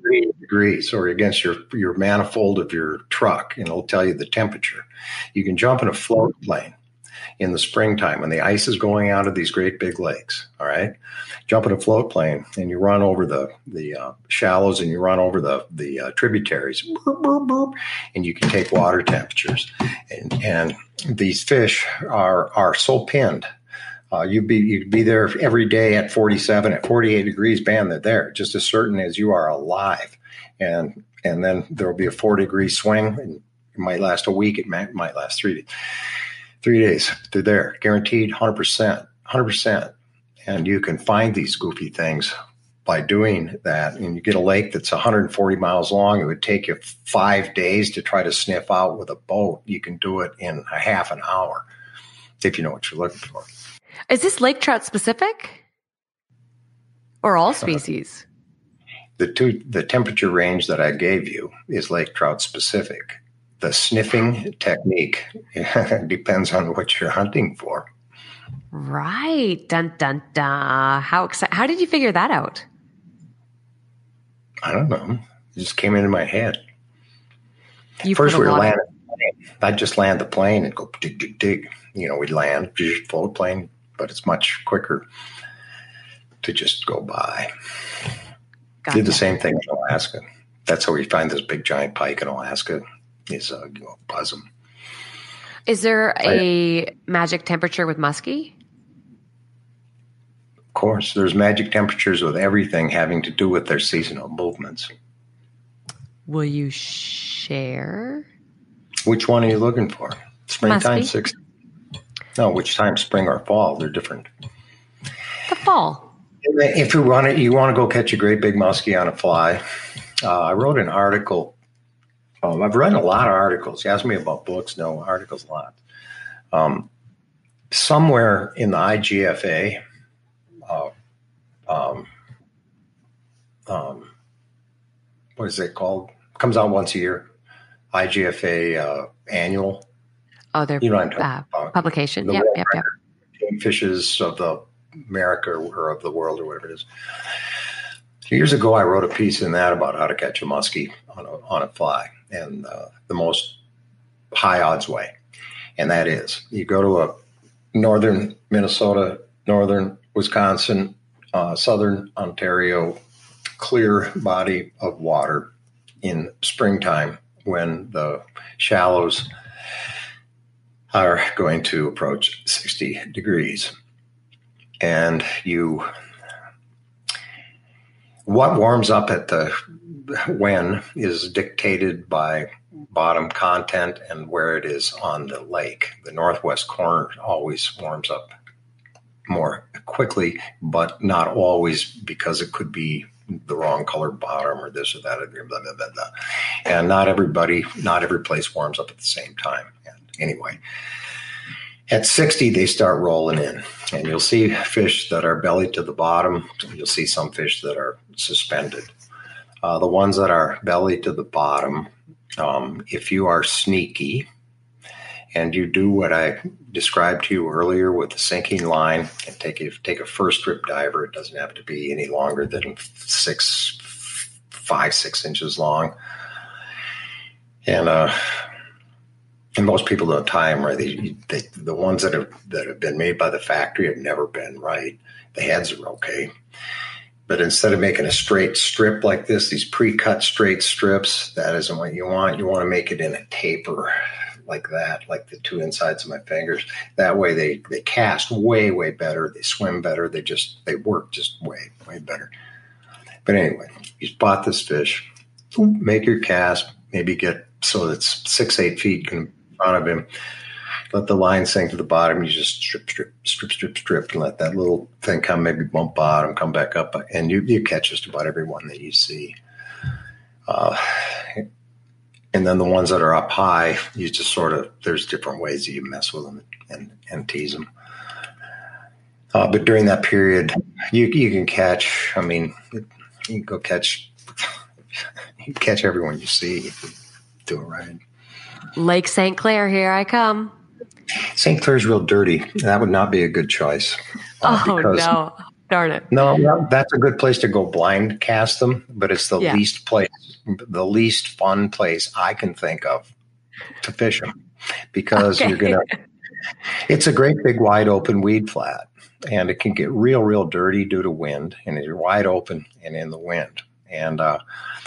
three degrees, or against your your manifold of your truck, and it'll tell you the temperature. You can jump in a float plane in the springtime when the ice is going out of these great big lakes. All right, jump in a float plane and you run over the the uh, shallows and you run over the the uh, tributaries, and you can take water temperatures. And, and these fish are are so pinned. Uh, you'd be you'd be there every day at 47 at 48 degrees band they're there just as certain as you are alive and and then there will be a four degree swing and it might last a week it might, might last three days three days they're there guaranteed 100% 100% and you can find these goofy things by doing that. And you get a lake that's 140 miles long it would take you five days to try to sniff out with a boat. You can do it in a half an hour if you know what you're looking for. Is this lake trout specific? Or all uh, species? the two the temperature range that i gave you is lake trout specific the sniffing technique <laughs> depends on what you're hunting for right dun dun dun how how did you figure that out I don't know. It just came into my head. You First, we were landing. I'd just land the plane and go dig, dig, dig. You know, we'd land, float plane, but it's much quicker to just go by. Gotcha. Did the same thing in Alaska. That's how we find this big giant pike in Alaska. Is a you know, buzz them. Is there a magic temperature with muskie? Of course, there's magic temperatures with everything having to do with their seasonal movements. Will you share? Which one are you looking for? Springtime, six. No, which time, spring or fall? They're different. The fall. If you want to, you want to go catch a great big muskie on a fly. Uh, I wrote an article. Um, I've read a lot of articles. You asked me about books, no articles, a lot. Um, somewhere in the IGFA, uh, um, um, what is it called? Comes out once a year. IGFA uh, annual. Oh, their you know uh, publication. Yep, yep, yep. Fishes of the America or of the world or whatever it is. Years ago, I wrote a piece in that about how to catch a muskie on a, on a fly and uh, the most high odds way. And that is you go to a northern Minnesota, northern Wisconsin, uh, southern Ontario, clear body of water in springtime when the shallows are going to approach 60 degrees. And you, what warms up at the when is dictated by bottom content and where it is on the lake. The northwest corner always warms up more quickly, but not always because it could be the wrong color bottom or this or that blah, blah, blah, blah. And not everybody, not every place warms up at the same time. And anyway, at 60, they start rolling in, and you'll see fish that are belly to the bottom. You'll see some fish that are suspended. Uh, the ones that are belly to the bottom, um, if you are sneaky, and you do what I described to you earlier with the sinking line and take a take a first strip diver. It doesn't have to be any longer than six, five, six inches long. And uh, and most people don't tie them right. They, they, the ones that have that have been made by the factory have never been right. The heads are okay. But instead of making a straight strip like this, these pre-cut straight strips, that isn't what you want. You want to make it in a taper like that, like the two insides of my fingers. That way they, they cast way, way better. They swim better. They just, they work just way, way better. But anyway, you spot this fish, make your cast, maybe get so it's six, eight feet in front of him. Let the line sink to the bottom. You just strip, strip, strip, strip, strip, and let that little thing come, maybe bump bottom, come back up, and you you catch just about every one that you see. Uh, and then the ones that are up high, you just sort of there's different ways that you mess with them and and tease them. Uh, but during that period, you you can catch. I mean, you can go catch. You catch everyone you see if you do it right. Lake St. Clair, here I come. St. Clair's real dirty. That would not be a good choice. Uh, oh no! Darn it. No, that's a good place to go blind cast them, but it's the yeah. least place, the least fun place I can think of to fish them because okay. you're gonna. <laughs> It's a great big wide open weed flat, and it can get real, real dirty due to wind, and you're wide open and in the wind. And uh,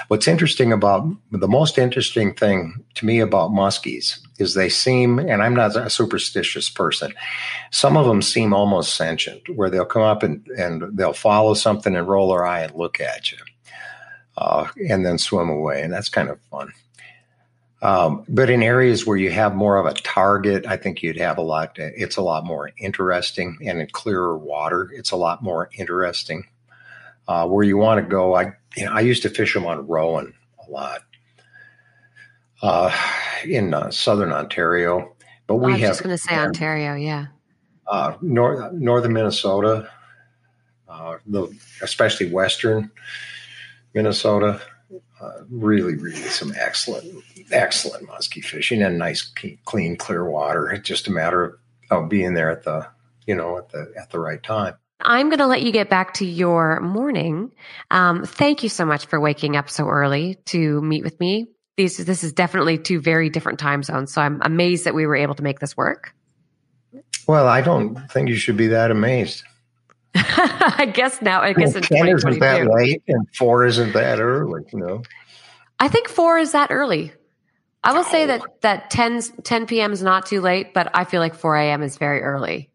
what's interesting about the most interesting thing to me about muskies is they seem, and I'm not a superstitious person, some of them seem almost sentient, where they'll come up and, and they'll follow something and roll their eye and look at you, uh, and then swim away. And that's kind of fun. Um, but in areas where you have more of a target, I think you'd have a lot. It's a lot more interesting, and in clearer water, it's a lot more interesting. Uh, where you want to go, I you know, I used to fish them on Rowan a lot uh, in uh, southern Ontario. But we oh, I was have. just going to say Ontario, yeah. Uh, north, northern Minnesota, uh, the especially western Minnesota, uh, really, really some excellent, excellent muskie fishing and nice, clean, clear water. It's just a matter of, of being there at the, you know, at the at the right time. I'm going to let you get back to your morning. Um, thank you so much for waking up so early to meet with me. These, this is definitely two very different time zones. So I'm amazed that we were able to make this work. Well, I don't think you should be that amazed. <laughs> I guess now, I guess well, 10 isn't that late and four isn't that early, you know? I think four is that early. I will oh. say that, that 10, 10 p.m. is not too late, but I feel like 4 a.m. is very early.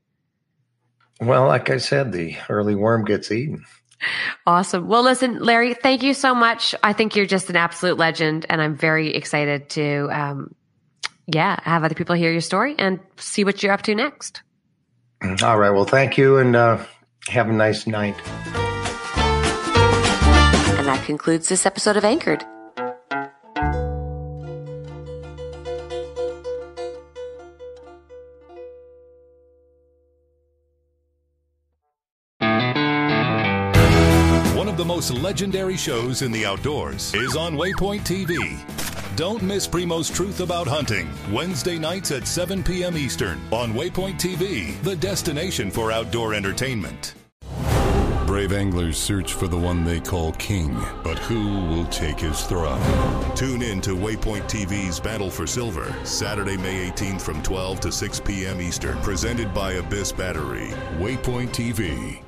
Well, like I said, the early worm gets eaten. Awesome. Well, listen, Larry, thank you so much. I think you're just an absolute legend, and I'm very excited to, um, yeah, have other people hear your story and see what you're up to next. All right. Well, thank you, and uh, have a nice night. And that concludes this episode of Anchored. Most legendary shows in the outdoors is on Waypoint TV. Don't miss Primo's Truth About Hunting, Wednesday nights at 7 p.m. Eastern on Waypoint TV, the destination for outdoor entertainment. Brave anglers search for the one they call king, but who will take his throne? Tune in to Waypoint TV's Battle for Silver, Saturday, May 18th from 12 to 6 p.m. Eastern, presented by Abyss Battery. Waypoint TV,